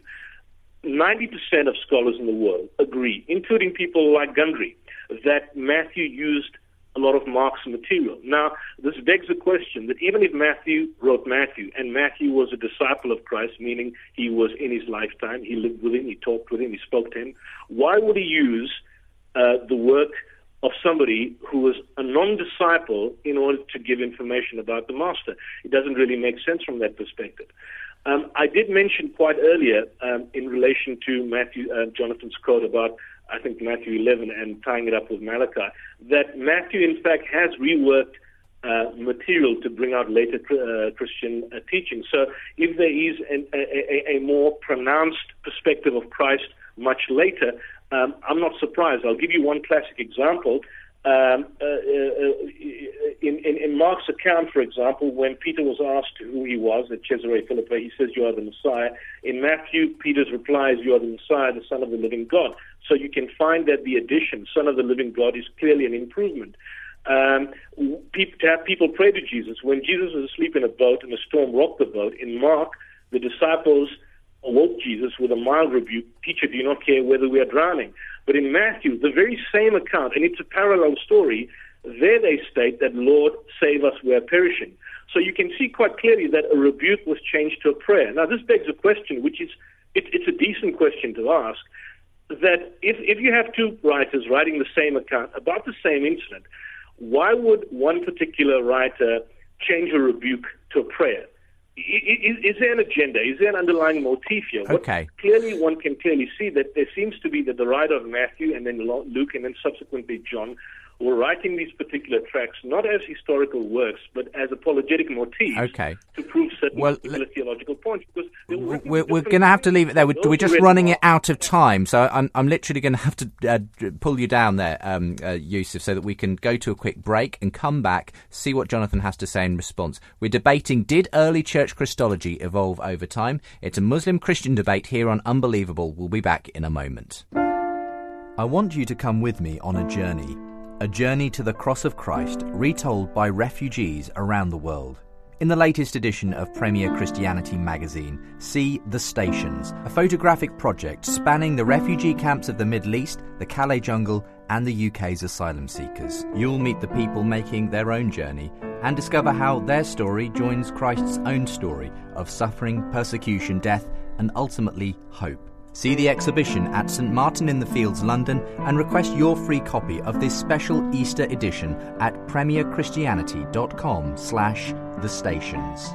90% of scholars in the world agree, including people like Gundry, that Matthew used a lot of Mark's material. Now, this begs the question that even if Matthew wrote Matthew, and Matthew was a disciple of Christ, meaning he was in his lifetime, he lived with him, he talked with him, he spoke to him, why would he use uh, the work of somebody who was a non-disciple in order to give information about the master. It doesn't really make sense from that perspective. Um, I did mention quite earlier um, in relation to Matthew uh, Jonathan's quote about I think Matthew 11 and tying it up with Malachi that Matthew in fact has reworked uh, material to bring out later uh, Christian uh, teaching. So if there is an, a, a, more pronounced perspective of Christ much later, um, I'm not surprised. I'll give you one classic example. Um, uh, uh, in, in, in, Mark's account, for example, when Peter was asked who he was at Caesarea Philippi, he says, You are the Messiah. In Matthew, Peter's reply is, You are the Messiah, the Son of the living God. So you can find that the addition, Son of the living God, is clearly an improvement. Um, to have people pray to Jesus. When Jesus was asleep in a boat and a storm rocked the boat, in Mark, the disciples awoke Jesus with a mild rebuke Teacher, do you not care whether we are drowning? But in Matthew, the very same account, and it's a parallel story, there they state that, Lord, save us, we are perishing. So you can see quite clearly that a rebuke was changed to a prayer. Now, this begs a question, which is, it, it's a decent question to ask, that if, if you have two writers writing the same account about the same incident, why would one particular writer change a rebuke to a prayer? Is, is, there an agenda? Is there an underlying motif here? Okay. What clearly, one can clearly see that there seems to be that the writer of Matthew and then Luke and then subsequently John were writing these particular tracks not as historical works, but as apologetic motifs okay. to prove certain well, particular theological points. Because we're, we're going to have to leave it there. We're, we're just running it out of time, so I'm, I'm literally going to have to uh, pull you down there, um, uh, Yusuf, so that we can go to a quick break and come back, see what Jonathan has to say in response. We're debating did early church Christology evolve over time? It's a Muslim Christian debate here on Unbelievable. We'll be back in a moment. I want you to come with me on a journey a journey to the cross of Christ retold by refugees around the world. In the latest edition of Premier Christianity magazine, see The Stations, a photographic project spanning the refugee camps of the Middle East, the Calais jungle, and the UK's asylum seekers. You'll meet the people making their own journey and discover how their story joins Christ's own story of suffering, persecution, death, and ultimately hope. See the exhibition at St Martin in the Fields, London, and request your free copy of this special Easter edition at premierchristianity.com slash the stations.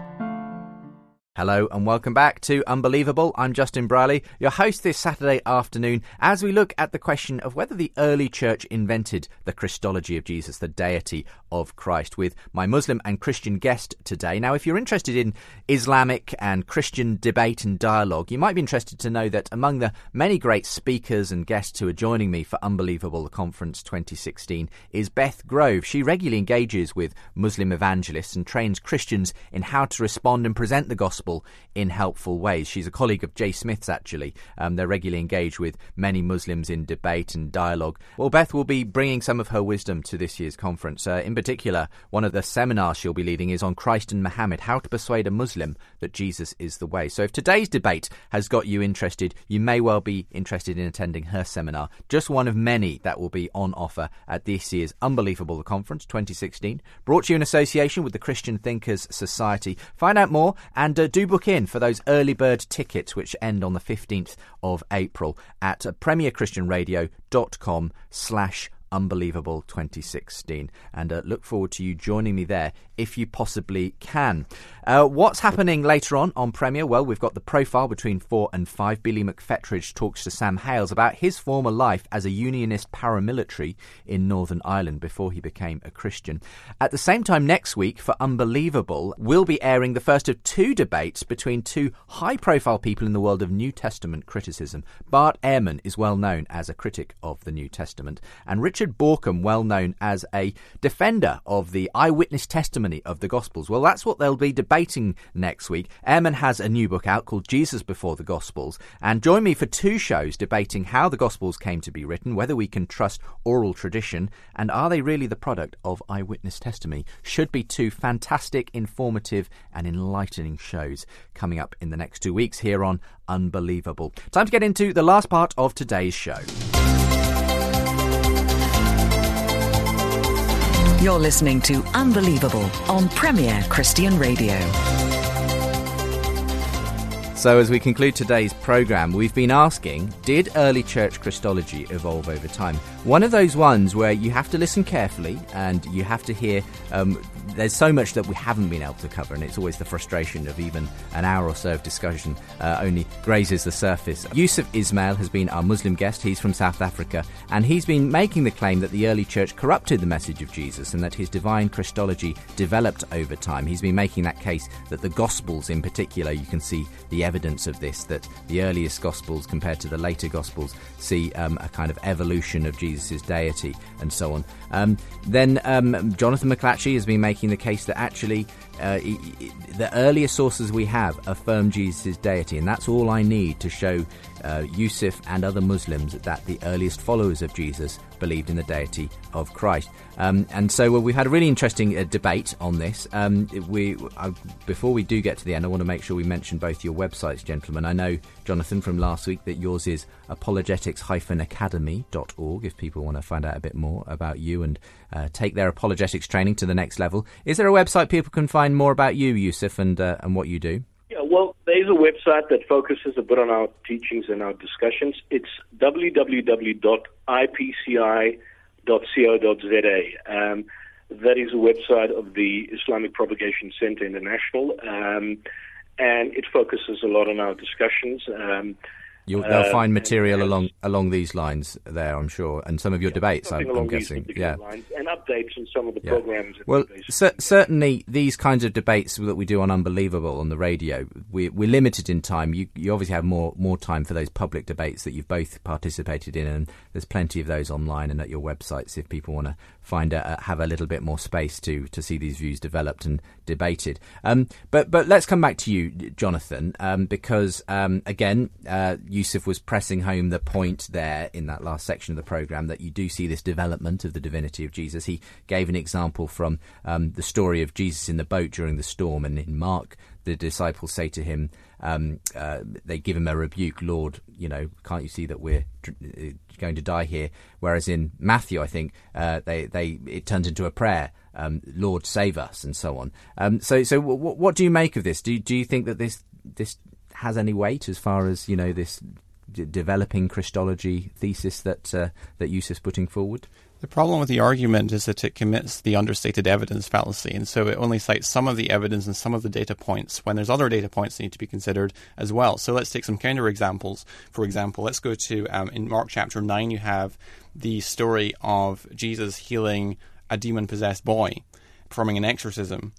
Hello and welcome back to Unbelievable. I'm Justin Brierley, your host this Saturday afternoon, as we look at the question of whether the early church invented the Christology of Jesus, the deity of Christ, with my Muslim and Christian guest today. Now, if you're interested in Islamic and Christian debate and dialogue, you might be interested to know that among the many great speakers and guests who are joining me for Unbelievable the Conference 2016 is Beth Grove. She regularly engages with Muslim evangelists and trains Christians in how to respond and present the gospel in helpful ways. She's a colleague of Jay Smith's, actually. Um, they're regularly engaged with many Muslims in debate and dialogue. Well, Beth will be bringing some of her wisdom to this year's conference. Uh, in particular, one of the seminars she'll be leading is on Christ and Muhammad How to Persuade a Muslim that Jesus is the Way. So, if today's debate has got you interested, you may well be interested in attending her seminar. Just one of many that will be on offer at this year's Unbelievable Conference 2016, brought to you in association with the Christian Thinkers Society. Find out more and uh, do book in for those early bird tickets which end on the 15th of April at premierchristianradio.com slash Unbelievable 2016. And uh, look forward to you joining me there if you possibly can. Uh, what's happening later on on Premier? Well, we've got the profile between four and five. Billy McFetridge talks to Sam Hales about his former life as a unionist paramilitary in Northern Ireland before he became a Christian. At the same time, next week for Unbelievable, we'll be airing the first of two debates between two high profile people in the world of New Testament criticism. Bart Ehrman is well known as a critic of the New Testament, and Richard Bauckham, well known as a defender of the eyewitness testimony of the Gospels. Well, that's what they'll be debating debating next week. Ehrman has a new book out called Jesus Before the Gospels. And join me for two shows debating how the Gospels came to be written, whether we can trust oral tradition, and are they really the product of eyewitness testimony? Should be two fantastic, informative, and enlightening shows coming up in the next two weeks here on Unbelievable. Time to get into the last part of today's show. You're listening to Unbelievable on Premier Christian Radio. So, as we conclude today's programme, we've been asking Did early church Christology evolve over time? One of those ones where you have to listen carefully and you have to hear. Um, there's so much that we haven't been able to cover, and it's always the frustration of even an hour or so of discussion uh, only grazes the surface. Yusuf Ismail has been our Muslim guest. He's from South Africa, and he's been making the claim that the early church corrupted the message of Jesus and that his divine Christology developed over time. He's been making that case that the Gospels, in particular, you can see the evidence of this, that the earliest Gospels compared to the later Gospels see um, a kind of evolution of Jesus' deity and so on. Um, then um, Jonathan McLatchie has been making the case that actually uh, the earliest sources we have affirm Jesus' deity, and that's all I need to show uh, Yusuf and other Muslims that the earliest followers of Jesus believed in the deity of Christ. Um, and so well, we've had a really interesting uh, debate on this. Um, we uh, before we do get to the end, I want to make sure we mention both your websites, gentlemen. I know Jonathan from last week that yours is apologetics-academy.org. If people want to find out a bit more about you and uh, take their apologetics training to the next level, is there a website people can find more about you, Yusuf, and uh, and what you do? Yeah, well, there is a website that focuses a bit on our teachings and our discussions. It's www.ipci.co.za. Um, that is a website of the Islamic Propagation Center International, um, and it focuses a lot on our discussions. Um, You'll, they'll uh, find material along along these lines there, I'm sure, and some of your yeah, debates. I'm, I'm guessing, yeah, and updates on some of the yeah. programs. Well, cer- certainly these kinds of debates that we do on Unbelievable on the radio, we, we're limited in time. You you obviously have more more time for those public debates that you've both participated in, and there's plenty of those online and at your websites if people want to find a, have a little bit more space to to see these views developed and debated. Um, but but let's come back to you, Jonathan, um, because um, again, uh, Yusuf was pressing home the point there in that last section of the program that you do see this development of the divinity of Jesus. He gave an example from um, the story of Jesus in the boat during the storm, and in Mark, the disciples say to him. Um, uh, they give him a rebuke, Lord. You know, can't you see that we're uh, going to die here? Whereas in Matthew, I think uh, they they it turns into a prayer, um, Lord save us, and so on. Um, so so w- what do you make of this? Do do you think that this this has any weight as far as you know this d- developing Christology thesis that uh, that Yusuf's putting forward? The problem with the argument is that it commits the understated evidence fallacy, and so it only cites some of the evidence and some of the data points when there's other data points that need to be considered as well. So let's take some counter examples. For example, let's go to um, in Mark chapter 9, you have the story of Jesus healing a demon possessed boy, performing an exorcism.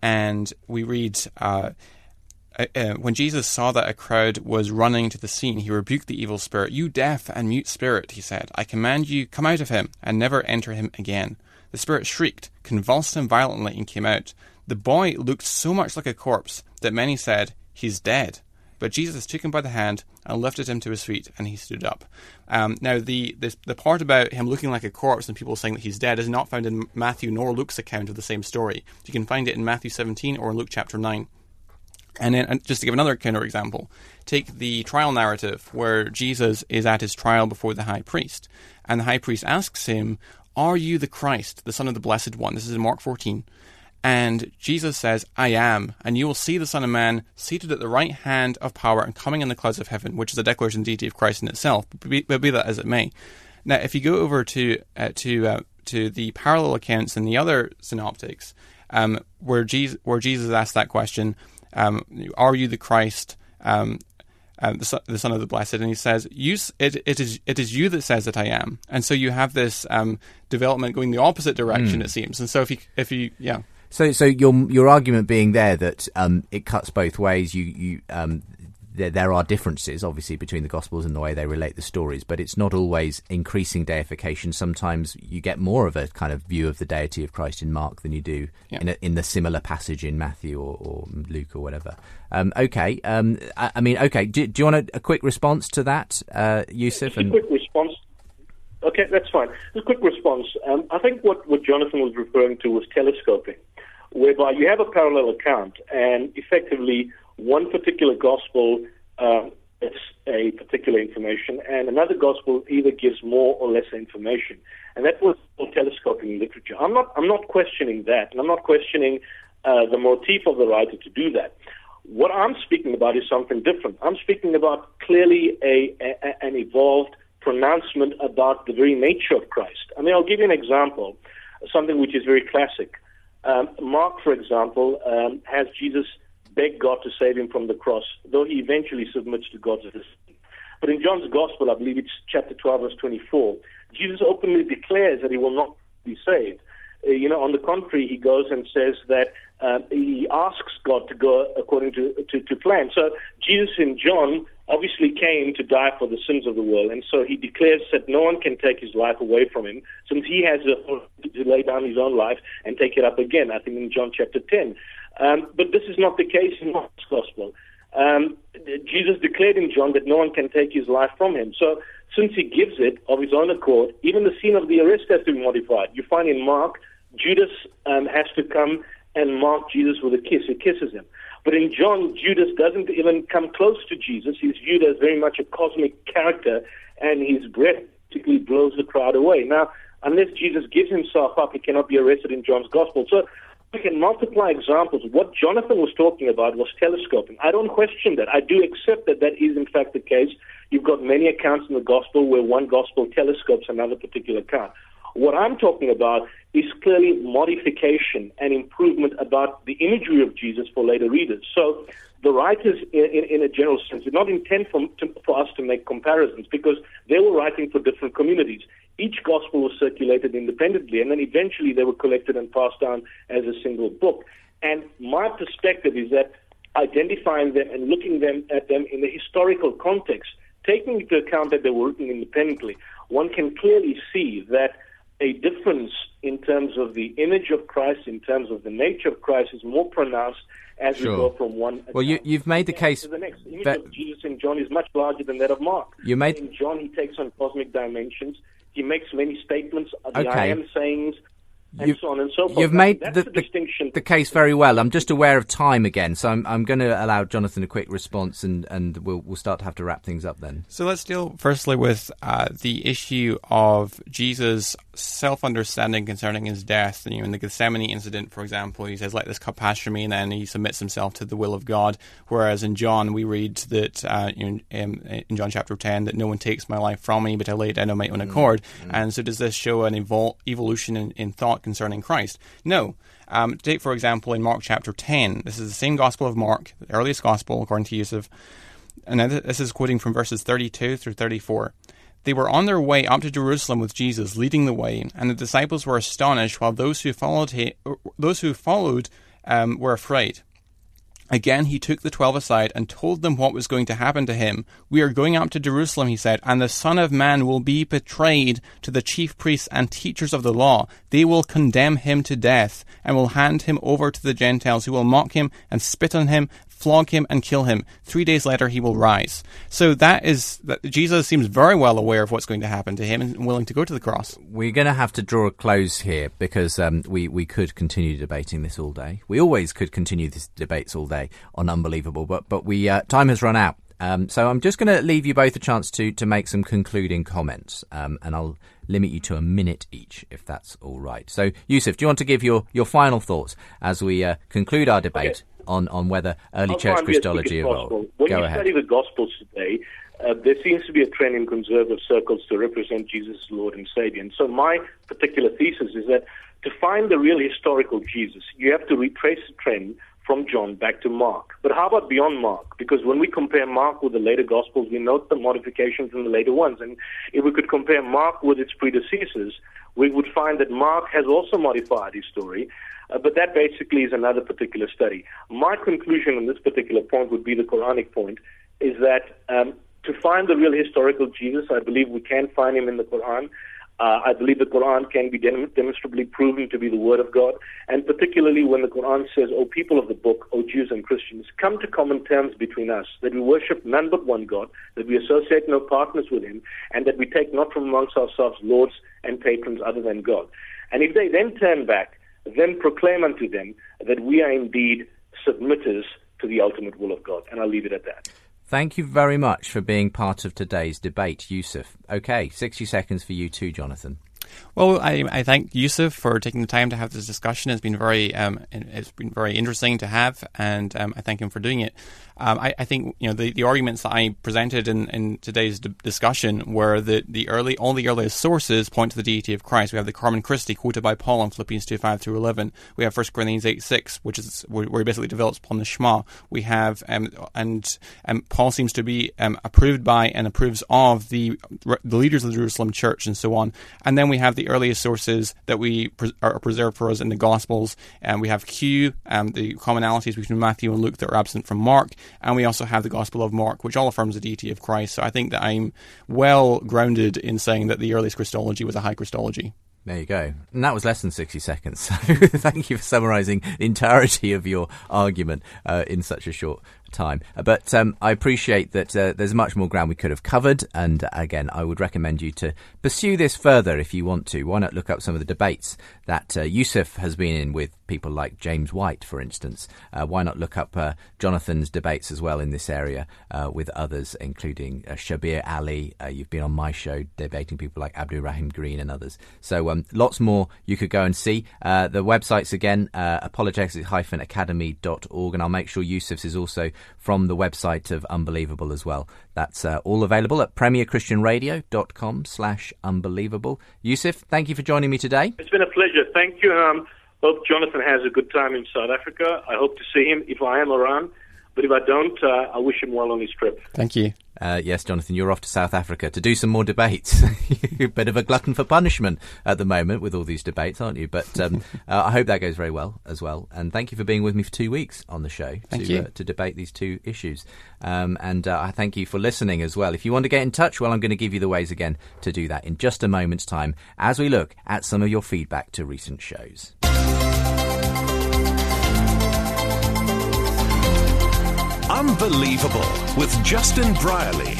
And we read. Uh, uh, uh, when Jesus saw that a crowd was running to the scene, he rebuked the evil spirit. You deaf and mute spirit, he said, I command you, come out of him and never enter him again. The spirit shrieked, convulsed him violently, and came out. The boy looked so much like a corpse that many said, He's dead. But Jesus took him by the hand and lifted him to his feet, and he stood up. Um, now, the this, the part about him looking like a corpse and people saying that he's dead is not found in Matthew nor Luke's account of the same story. You can find it in Matthew 17 or in Luke chapter 9. And then, just to give another kind of example, take the trial narrative where Jesus is at his trial before the high priest, and the high priest asks him, "Are you the Christ, the Son of the Blessed One?" This is in Mark 14. And Jesus says, I am, and you will see the Son of Man seated at the right hand of power and coming in the clouds of heaven, which is a declaration of the deity of Christ in itself, but be, be that as it may. Now, if you go over to uh, to uh, to the parallel accounts in the other synoptics, um, where Jesus where Jesus asked that question, um, "Are you the Christ?" Um, uh, the, son, the, son, of the Blessed, and he says, you, it, it, is, it is you that says that I am. And so you have this um, development going the opposite direction, mm. it seems. And so if you, if you, yeah. So, so your your argument being there that um, it cuts both ways. You, you um, there, there are differences, obviously, between the Gospels and the way they relate the stories, but it's not always increasing deification. Sometimes you get more of a kind of view of the deity of Christ in Mark than you do yeah. in, a, in the similar passage in Matthew or, or Luke or whatever. Um, okay, um, I, I, mean, okay. Do, do you want a, a, quick response to that, uh, Yusuf? And... A quick response. Okay, that's fine. Just A quick response. Um, I think what, what Jonathan was referring to was telescoping, whereby you have a parallel account and effectively one particular gospel uh, a particular information, and another gospel either gives more or less information. And that was telescoping literature. I'm not, I'm not questioning that, and I'm not questioning uh, the motif of the writer to do that. What I'm speaking about is something different. I'm speaking about clearly a, a an evolved pronouncement about the very nature of Christ. I mean, I'll give you an example, something which is very classic. Um, Mark, for example, um, has Jesus beg God to save him from the cross, though he eventually submits to God's decision. But in John's Gospel, I believe it's chapter 12, verse 24, Jesus openly declares that he will not be saved. Uh, you know, on the contrary, he goes and says that uh, he asks God to go according to, to, to plan. So Jesus in John obviously came to die for the sins of the world, and so he declares that no one can take his life away from him, since he has to lay down his own life and take it up again. I think in John chapter 10. Um, but this is not the case in Mark's gospel. Um, Jesus declared in John that no one can take his life from him. So since he gives it of his own accord, even the scene of the arrest has to be modified. You find in Mark, Judas um, has to come and mark Jesus with a kiss. He kisses him. But in John, Judas doesn't even come close to Jesus. He's viewed as very much a cosmic character, and his breath basically blows the crowd away. Now, unless Jesus gives himself up, he cannot be arrested in John's gospel. So we can multiply examples. What Jonathan was talking about was telescoping. I don't question that. I do accept that that is in fact the case. You've got many accounts in the gospel where one gospel telescopes another particular account. What I'm talking about is clearly modification and improvement about the imagery of Jesus for later readers. So the writers, in, in, in a general sense, did not intend for, to, for us to make comparisons because they were writing for different communities. Each gospel was circulated independently, and then eventually they were collected and passed down as a single book. And my perspective is that identifying them and looking them at them in the historical context, taking into account that they were written independently, one can clearly see that a difference in terms of the image of Christ, in terms of the nature of Christ, is more pronounced as sure. we go from one. Well, you, have made the case. The next image that, of Jesus in John is much larger than that of Mark. You made in John, he takes on cosmic dimensions. He makes many statements. The okay. I am sayings and you've, so on and so forth. You've made the, the, the, case very well. I'm just aware of time again, so I'm, I'm going to allow Jonathan a quick response, and, and we'll we'll start to have to wrap things up then. So let's deal firstly with uh, the issue of Jesus' self-understanding concerning his death. You know, in the Gethsemane incident, for example, he says, "Let this cup pass from me," and then he submits himself to the will of God. Whereas in John, we read that uh, in, in, John chapter 10 that no one takes my life from me, but I lay it down on my own mm. accord. Mm-hmm. And so, does this show an evol- evolution in, in thought? Concerning Christ. No. Um, take, for example, in Mark chapter 10, this is the same Gospel of Mark, the earliest Gospel according to Yusuf. And this is quoting from verses 32 through 34. They were on their way up to Jerusalem with Jesus leading the way, and the disciples were astonished, while those who followed, those who followed um, were afraid. Again, he took the twelve aside and told them what was going to happen to him. We are going up to Jerusalem, he said, and the Son of Man will be betrayed to the chief priests and teachers of the law. They will condemn him to death and will hand him over to the Gentiles who will mock him and spit on him, flog him and kill him. Three days later, he will rise. So that is that Jesus seems very well aware of what's going to happen to him and willing to go to the cross. We're going to have to draw a close here because um, we we could continue debating this all day. We always could continue these debates all day on unbelievable, but but we uh, time has run out. Um, so I'm just going to leave you both a chance to to make some concluding comments, um, and I'll limit you to a minute each, if that's all right. So, Yusuf, do you want to give your, your final thoughts as we uh, conclude our debate okay on, on whether early I'll church Christology evolved. When Go you ahead. study the Gospels today, uh, there seems to be a trend in conservative circles to represent Jesus as Lord and Savior. And so my particular thesis is that to find the real historical Jesus, you have to retrace the trend from John back to Mark. But how about beyond Mark? Because when we compare Mark with the later Gospels, we note the modifications in the later ones. And if we could compare Mark with its predecessors, we would find that Mark has also modified his story. Uh, but that basically is another particular study. My conclusion on this particular point would be the Quranic point, is that um, to find the real historical Jesus, I believe we can find him in the Quran. Uh, I believe the Quran can be dem- demonstrably proven to be the Word of God, and particularly when the Quran says, O people of the book, O Jews and Christians, come to common terms between us, that we worship none but one God, that we associate no partners with Him, and that we take not from amongst ourselves lords and patrons other than God. And if they then turn back then proclaim unto them that we are indeed submitters to the ultimate will of God. And I'll leave it at that. Thank you very much for being part of today's debate, Yusuf. Okay, 60 seconds for you too, Jonathan. Well, I, I thank Yusuf for taking the time to have this discussion. It's been very um, it's been very interesting to have, and um, I thank him for doing it. Um, I, I, think you know the, the arguments that I presented in, in today's d- discussion were that the early all the earliest sources point to the deity of Christ. We have the Carmen Christi quoted by Paul in Philippians two five through eleven. We have 1 Corinthians eight six, which is where, he basically develops upon the Shema. We have um, and um, Paul seems to be um, approved by and approves of the the leaders of the Jerusalem church and so on. And then we have the earliest sources that we pre- are preserved for us in the Gospels, and we have Q, um, the commonalities between Matthew and Luke that are absent from Mark and we also have the Gospel of Mark, which all affirms the deity of Christ. So I think that I'm well grounded in saying that the earliest Christology was a high Christology. There you go. And that was less than 60 seconds. So thank you for summarising the entirety of your argument uh, in such a short time. Uh, but um, I appreciate that uh, there's much more ground we could have covered. And again, I would recommend you to pursue this further if you want to. Why not look up some of the debates that uh, Yusuf has been in with people like James White, for instance? Uh, why not look up uh, Jonathan's debates as well in this area uh, with others, including Shabir Ally? you've been on my show debating people like Abdul Rahim Green and others. So um, lots more you could go and see. the websites again, apologetics-academy.org, and I'll make sure Yusuf's is also from the website of Unbelievable as well. That's uh, all available at premierchristianradio.com slash unbelievable. Yusuf, thank you for joining me today. It's been a pleasure. Thank you. Um, hope Jonathan has a good time in South Africa. I hope to see him if I am around. But if I don't, uh, I wish him well on his trip. Thank you. Uh, yes, Jonathan, you're off to South Africa to do some more debates. you're a bit of a glutton for punishment at the moment with all these debates, aren't you? But um, uh, I hope that goes very well as well. And thank you for being with me for two weeks on the show to, uh, to debate these two issues. Um, and uh, I thank you for listening as well. If you want to get in touch, well, I'm going to give you the ways again to do that in just a moment's time as we look at some of your feedback to recent shows. Unbelievable with Justin Brierley.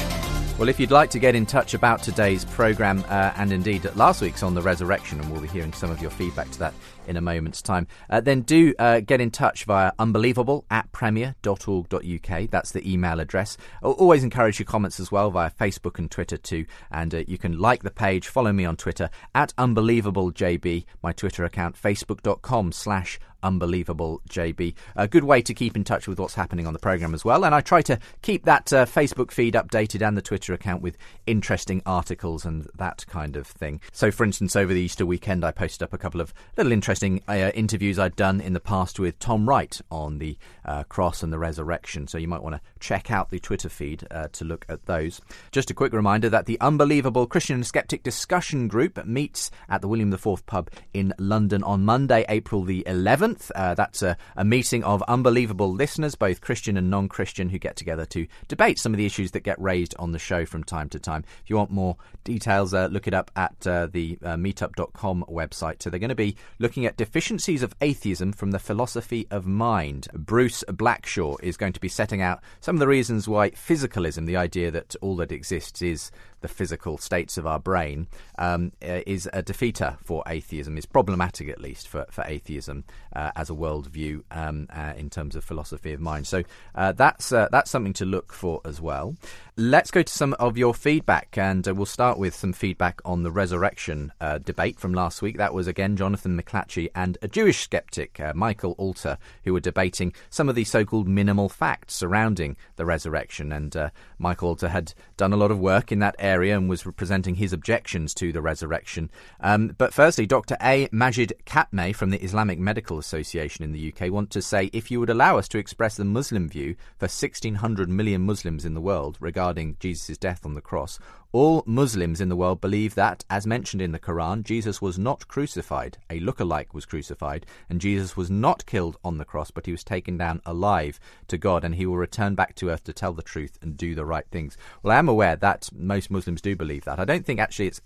Well, if you'd like to get in touch about today's programme uh, and indeed last week's on the resurrection, and we'll be hearing some of your feedback to that in a moment's time, uh, then do uh, get in touch via unbelievable at premier.org.uk. That's the email address. I'll always encourage your comments as well via Facebook and Twitter too. And uh, you can like the page, follow me on Twitter at unbelievablejb, my Twitter account, facebook.com slash unbelievable JB. A good way to keep in touch with what's happening on the program as well. And I try to keep that uh, Facebook feed updated and the Twitter account with interesting articles and that kind of thing. So, for instance, over the Easter weekend, I posted up a couple of little interesting uh, interviews I'd done in the past with Tom Wright on the uh, cross and the resurrection. So, you might want to check out the Twitter feed uh, to look at those. Just a quick reminder that the Unbelievable Christian and Skeptic Discussion Group meets at the William IV pub in London on Monday, April the 11th. Uh, that's a, a, meeting of unbelievable listeners, both Christian and non Christian, who get together to debate some of the issues that get raised on the show from time to time. If you want more details, uh, look it up at uh, the meetup.com website. So they're going to be looking at deficiencies of atheism from the philosophy of mind. Bruce Blackshaw is going to be setting out some of the reasons why physicalism, the idea that all that exists is the physical states of our brain, um, uh, is a defeater for atheism, is problematic at least for, for atheism uh, as a worldview um, uh, in terms of philosophy of mind. So uh, that's, uh, that's something to look for as well. Let's go to some of your feedback, and uh, we'll start with some feedback on the resurrection debate from last week. That was again Jonathan McLatchie and a Jewish skeptic, Michael Alter, who were debating some of the so called minimal facts surrounding the resurrection. And Michael Alter had done a lot of work in that area and was presenting his objections to the resurrection. Um, but firstly, Dr. A. Majid Katme from the Islamic Medical Association in the UK want to say if you would allow us to express the Muslim view for 1,600 million Muslims in the world regarding Jesus' death on the cross, all Muslims in the world believe that, as mentioned in the Quran, Jesus was not crucified. A look-alike was crucified, and Jesus was not killed on the cross, but he was taken down alive to God, and he will return back to earth to tell the truth and do the right things. Well, I am aware that most Muslims do believe that. I don't think actually it's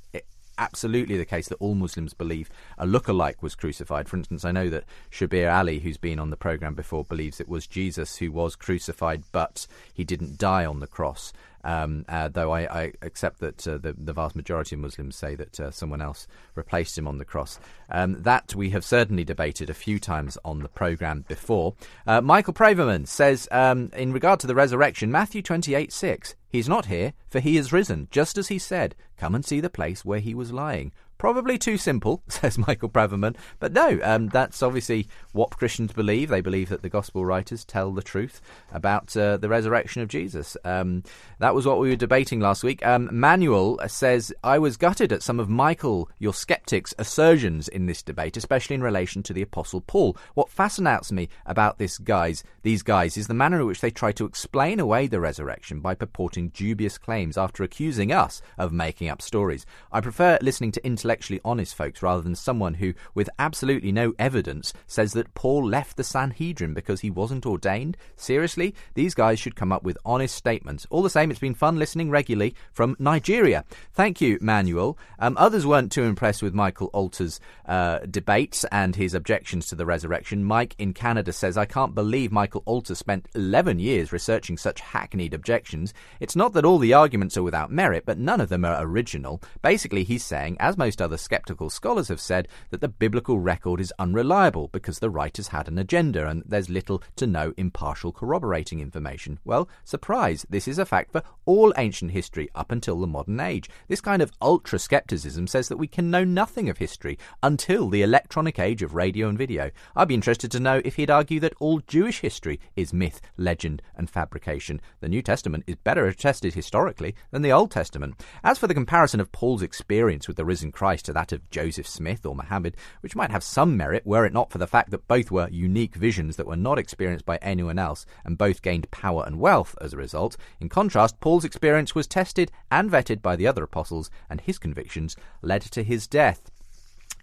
absolutely the case that all Muslims believe a look-alike was crucified. For instance, I know that Shabir Ally, who's been on the program before, believes it was Jesus who was crucified, but he didn't die on the cross. Um, uh, though I, I, accept that uh, the, the, vast majority of Muslims say that uh, someone else replaced him on the cross. Um, that we have certainly debated a few times on the programme before. Uh, Michael Praverman says, um, in regard to the resurrection, Matthew 28 6, He's not here, for he is risen, just as he said. Come and see the place where he was lying. Probably too simple, says Michael Braverman. But no, um, that's obviously what Christians believe. They believe that the gospel writers tell the truth about uh, the resurrection of Jesus. Um, that was what we were debating last week. Um, Manuel says, I was gutted at some of Michael, your skeptic's assertions in this debate, especially in relation to the Apostle Paul. What fascinates me about this guys, these guys is the manner in which they try to explain away the resurrection by purporting dubious claims after accusing us of making up stories. I prefer listening to intellectually honest folks rather than someone who, with absolutely no evidence, says that Paul left the Sanhedrin because he wasn't ordained. Seriously, these guys should come up with honest statements. All the same, it's been fun listening regularly from Nigeria. Thank you, Manuel. Um, others weren't too impressed with Michael Alter's uh, debates and his objections to the resurrection. Mike in Canada says, I can't believe Michael Alter spent 11 years researching such hackneyed objections. It's not that all the arguments are without merit, but none of them are original. Basically, he's saying, as most other skeptical scholars have said, that the biblical record is unreliable because the writers had an agenda and there's little to no impartial corroborating information. Well, surprise, this is a fact for all ancient history up until the modern age. This kind of ultra skepticism says that we can know nothing of history until the electronic age of radio and video. I'd be interested to know if he'd argue that all Jewish history is myth, legend, and fabrication. The New Testament is better attested historically than the Old Testament. As for the comparison of Paul's experience with the risen Christ to that of Joseph Smith or Muhammad, which might have some merit were it not for the fact that both were unique visions that were not experienced by anyone else and both gained power and wealth as a result, in contrast, Paul's experience was tested and vetted by the other apostles, and his convictions led to his death.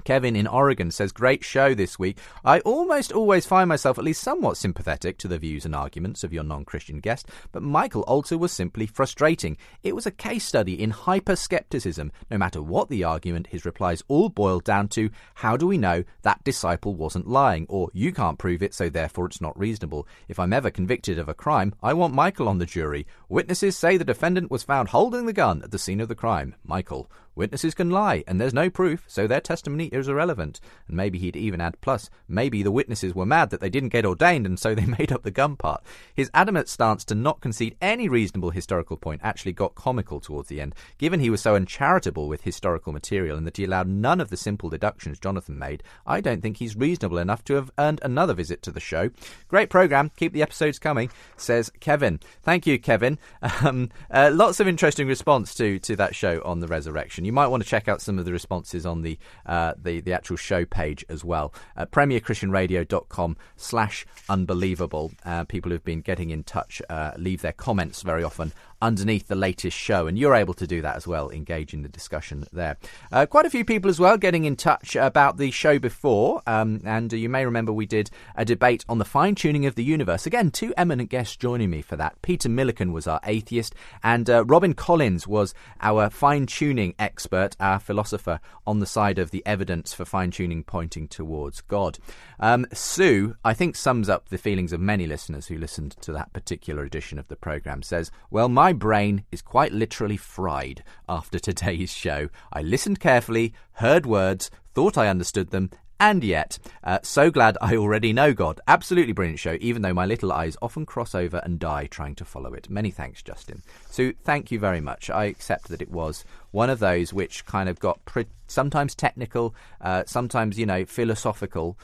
Kevin in Oregon says, Great show this week. I almost always find myself at least somewhat sympathetic to the views and arguments of your non Christian guest, but Michael Alter was simply frustrating. It was a case study in hyper skepticism. No matter what the argument, his replies all boiled down to, How do we know that disciple wasn't lying? Or, You can't prove it, so therefore it's not reasonable. If I'm ever convicted of a crime, I want Michael on the jury. Witnesses say the defendant was found holding the gun at the scene of the crime. Michael. Witnesses can lie, and there's no proof, so their testimony is irrelevant. And maybe he'd even add plus, maybe the witnesses were mad that they didn't get ordained, and so they made up the gun part. His adamant stance to not concede any reasonable historical point actually got comical towards the end, given he was so uncharitable with historical material and that he allowed none of the simple deductions Jonathan made. I don't think he's reasonable enough to have earned another visit to the show. Great program, keep the episodes coming, says Kevin. Thank you, Kevin. Um, uh, lots of interesting response to to that show on the resurrection. You might want to check out some of the responses on the uh, the, the actual show page as well. Uh, PremierChristianRadio.com slash unbelievable. Uh, people who've been getting in touch uh, leave their comments very often underneath the latest show, and you're able to do that as well, engage in the discussion there. Uh, quite a few people as well getting in touch about the show before, um, and you may remember we did a debate on the fine tuning of the universe. Again, two eminent guests joining me for that. Peter Millikan was our atheist, and uh, Robin Collins was our fine tuning expert, our philosopher on the side of the evidence for fine tuning pointing towards God. Um, Sue, I think, sums up the feelings of many listeners who listened to that particular edition of the programme. Says, Well, my brain is quite literally fried after today's show. I listened carefully, heard words, thought I understood them, and yet, uh, so glad I already know God. Absolutely brilliant show, even though my little eyes often cross over and die trying to follow it. Many thanks, Justin. So, thank you very much. I accept that it was one of those which kind of got pre- sometimes technical, uh, sometimes, you know, philosophical.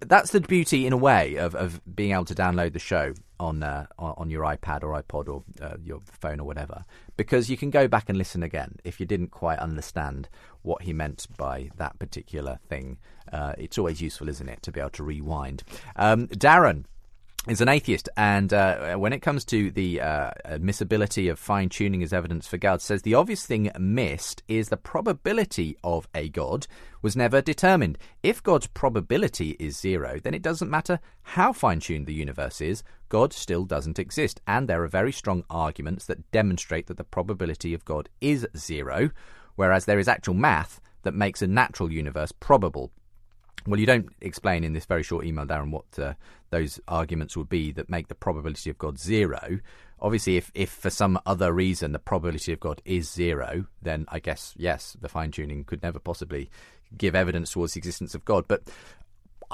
That's the beauty, in a way, of, of being able to download the show on uh, on your iPad or iPod or uh, your phone or whatever, because you can go back and listen again if you didn't quite understand what he meant by that particular thing. Uh, it's always useful, isn't it, to be able to rewind. Um, Darren is an atheist, and uh, when it comes to the uh, admissibility of fine tuning as evidence for God, says the obvious thing missed is the probability of a God was never determined. If God's probability is zero, then it doesn't matter how fine tuned the universe is, God still doesn't exist. And there are very strong arguments that demonstrate that the probability of God is zero, whereas there is actual math that makes a natural universe probable. Well, you don't explain in this very short email, Darren, what uh, those arguments would be that make the probability of God zero. Obviously, if, if for some other reason the probability of God is zero, then I guess, yes, the fine tuning could never possibly give evidence towards the existence of God. But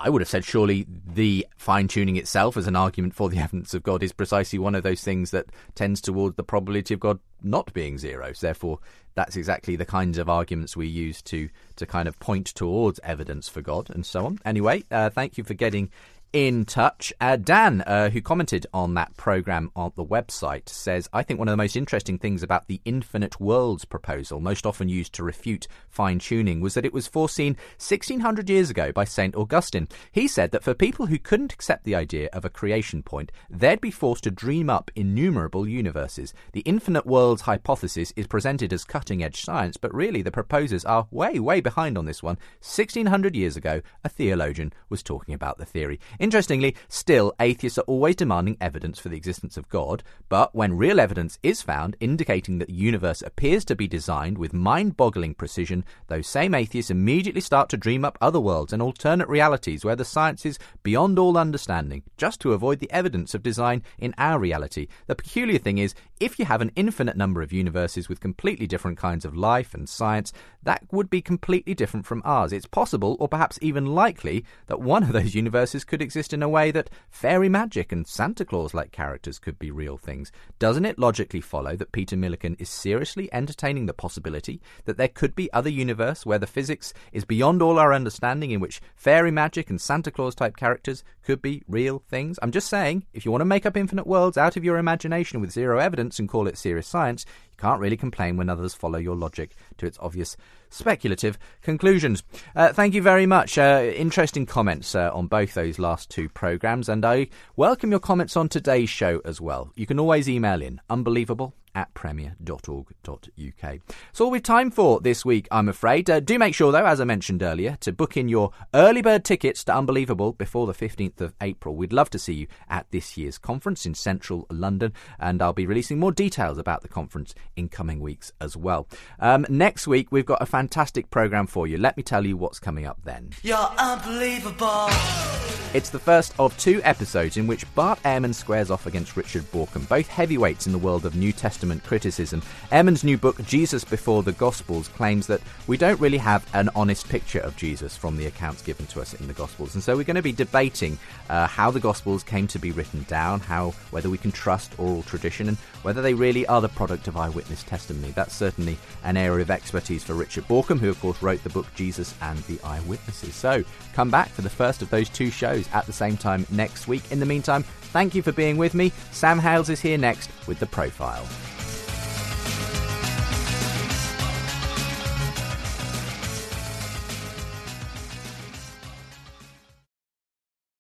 I would have said surely the fine tuning itself as an argument for the evidence of God is precisely one of those things that tends towards the probability of God not being zero. So therefore, that's exactly the kinds of arguments we use to to kind of point towards evidence for God and so on. Anyway, uh, thank you for getting in touch. Uh, Dan, uh, who commented on that program on the website, says, I think one of the most interesting things about the infinite worlds proposal, most often used to refute fine tuning, was that it was foreseen 1600 years ago by St. Augustine. He said that for people who couldn't accept the idea of a creation point, they'd be forced to dream up innumerable universes. The infinite worlds hypothesis is presented as cutting edge science, but really the proposers are way, way behind on this one. 1600 years ago, a theologian was talking about the theory. Interestingly, still, atheists are always demanding evidence for the existence of God, but when real evidence is found indicating that the universe appears to be designed with mind boggling precision, those same atheists immediately start to dream up other worlds and alternate realities where the science is beyond all understanding, just to avoid the evidence of design in our reality. The peculiar thing is, if you have an infinite number of universes with completely different kinds of life and science, that would be completely different from ours. It's possible, or perhaps even likely, that one of those universes could exist in a way that fairy magic and Santa Claus like characters could be real things. Doesn't it logically follow that Peter Millikan is seriously entertaining the possibility that there could be other universe where the physics is beyond all our understanding in which fairy magic and Santa Claus type characters could be real things? I'm just saying, if you want to make up infinite worlds out of your imagination with zero evidence and call it serious science, can't really complain when others follow your logic to its obvious speculative conclusions. Uh, thank you very much. Uh, interesting comments uh, on both those last two programmes, and I welcome your comments on today's show as well. You can always email in unbelievable at premier.org.uk. That's all we've time for this week, I'm afraid. Uh, do make sure, though, as I mentioned earlier, to book in your early bird tickets to Unbelievable before the 15th of April. We'd love to see you at this year's conference in central London, and I'll be releasing more details about the conference in coming weeks as well. Um, next week, we've got a fantastic programme for you. Let me tell you what's coming up then. You're unbelievable. It's the first of two episodes in which Bart Ehrman squares off against Richard Bauckham, both heavyweights in the world of New Testament criticism. Ehrman's new book, Jesus Before the Gospels, claims that we don't really have an honest picture of Jesus from the accounts given to us in the Gospels. And so we're going to be debating uh, how the Gospels came to be written down, how whether we can trust oral tradition, and whether they really are the product of eyewitness testimony. That's certainly an area of expertise for Richard Bauckham, who, of course, wrote the book Jesus and the Eyewitnesses. So come back for the first of those two shows at the same time next week. In the meantime, thank you for being with me. Sam Hales is here next with The Profile.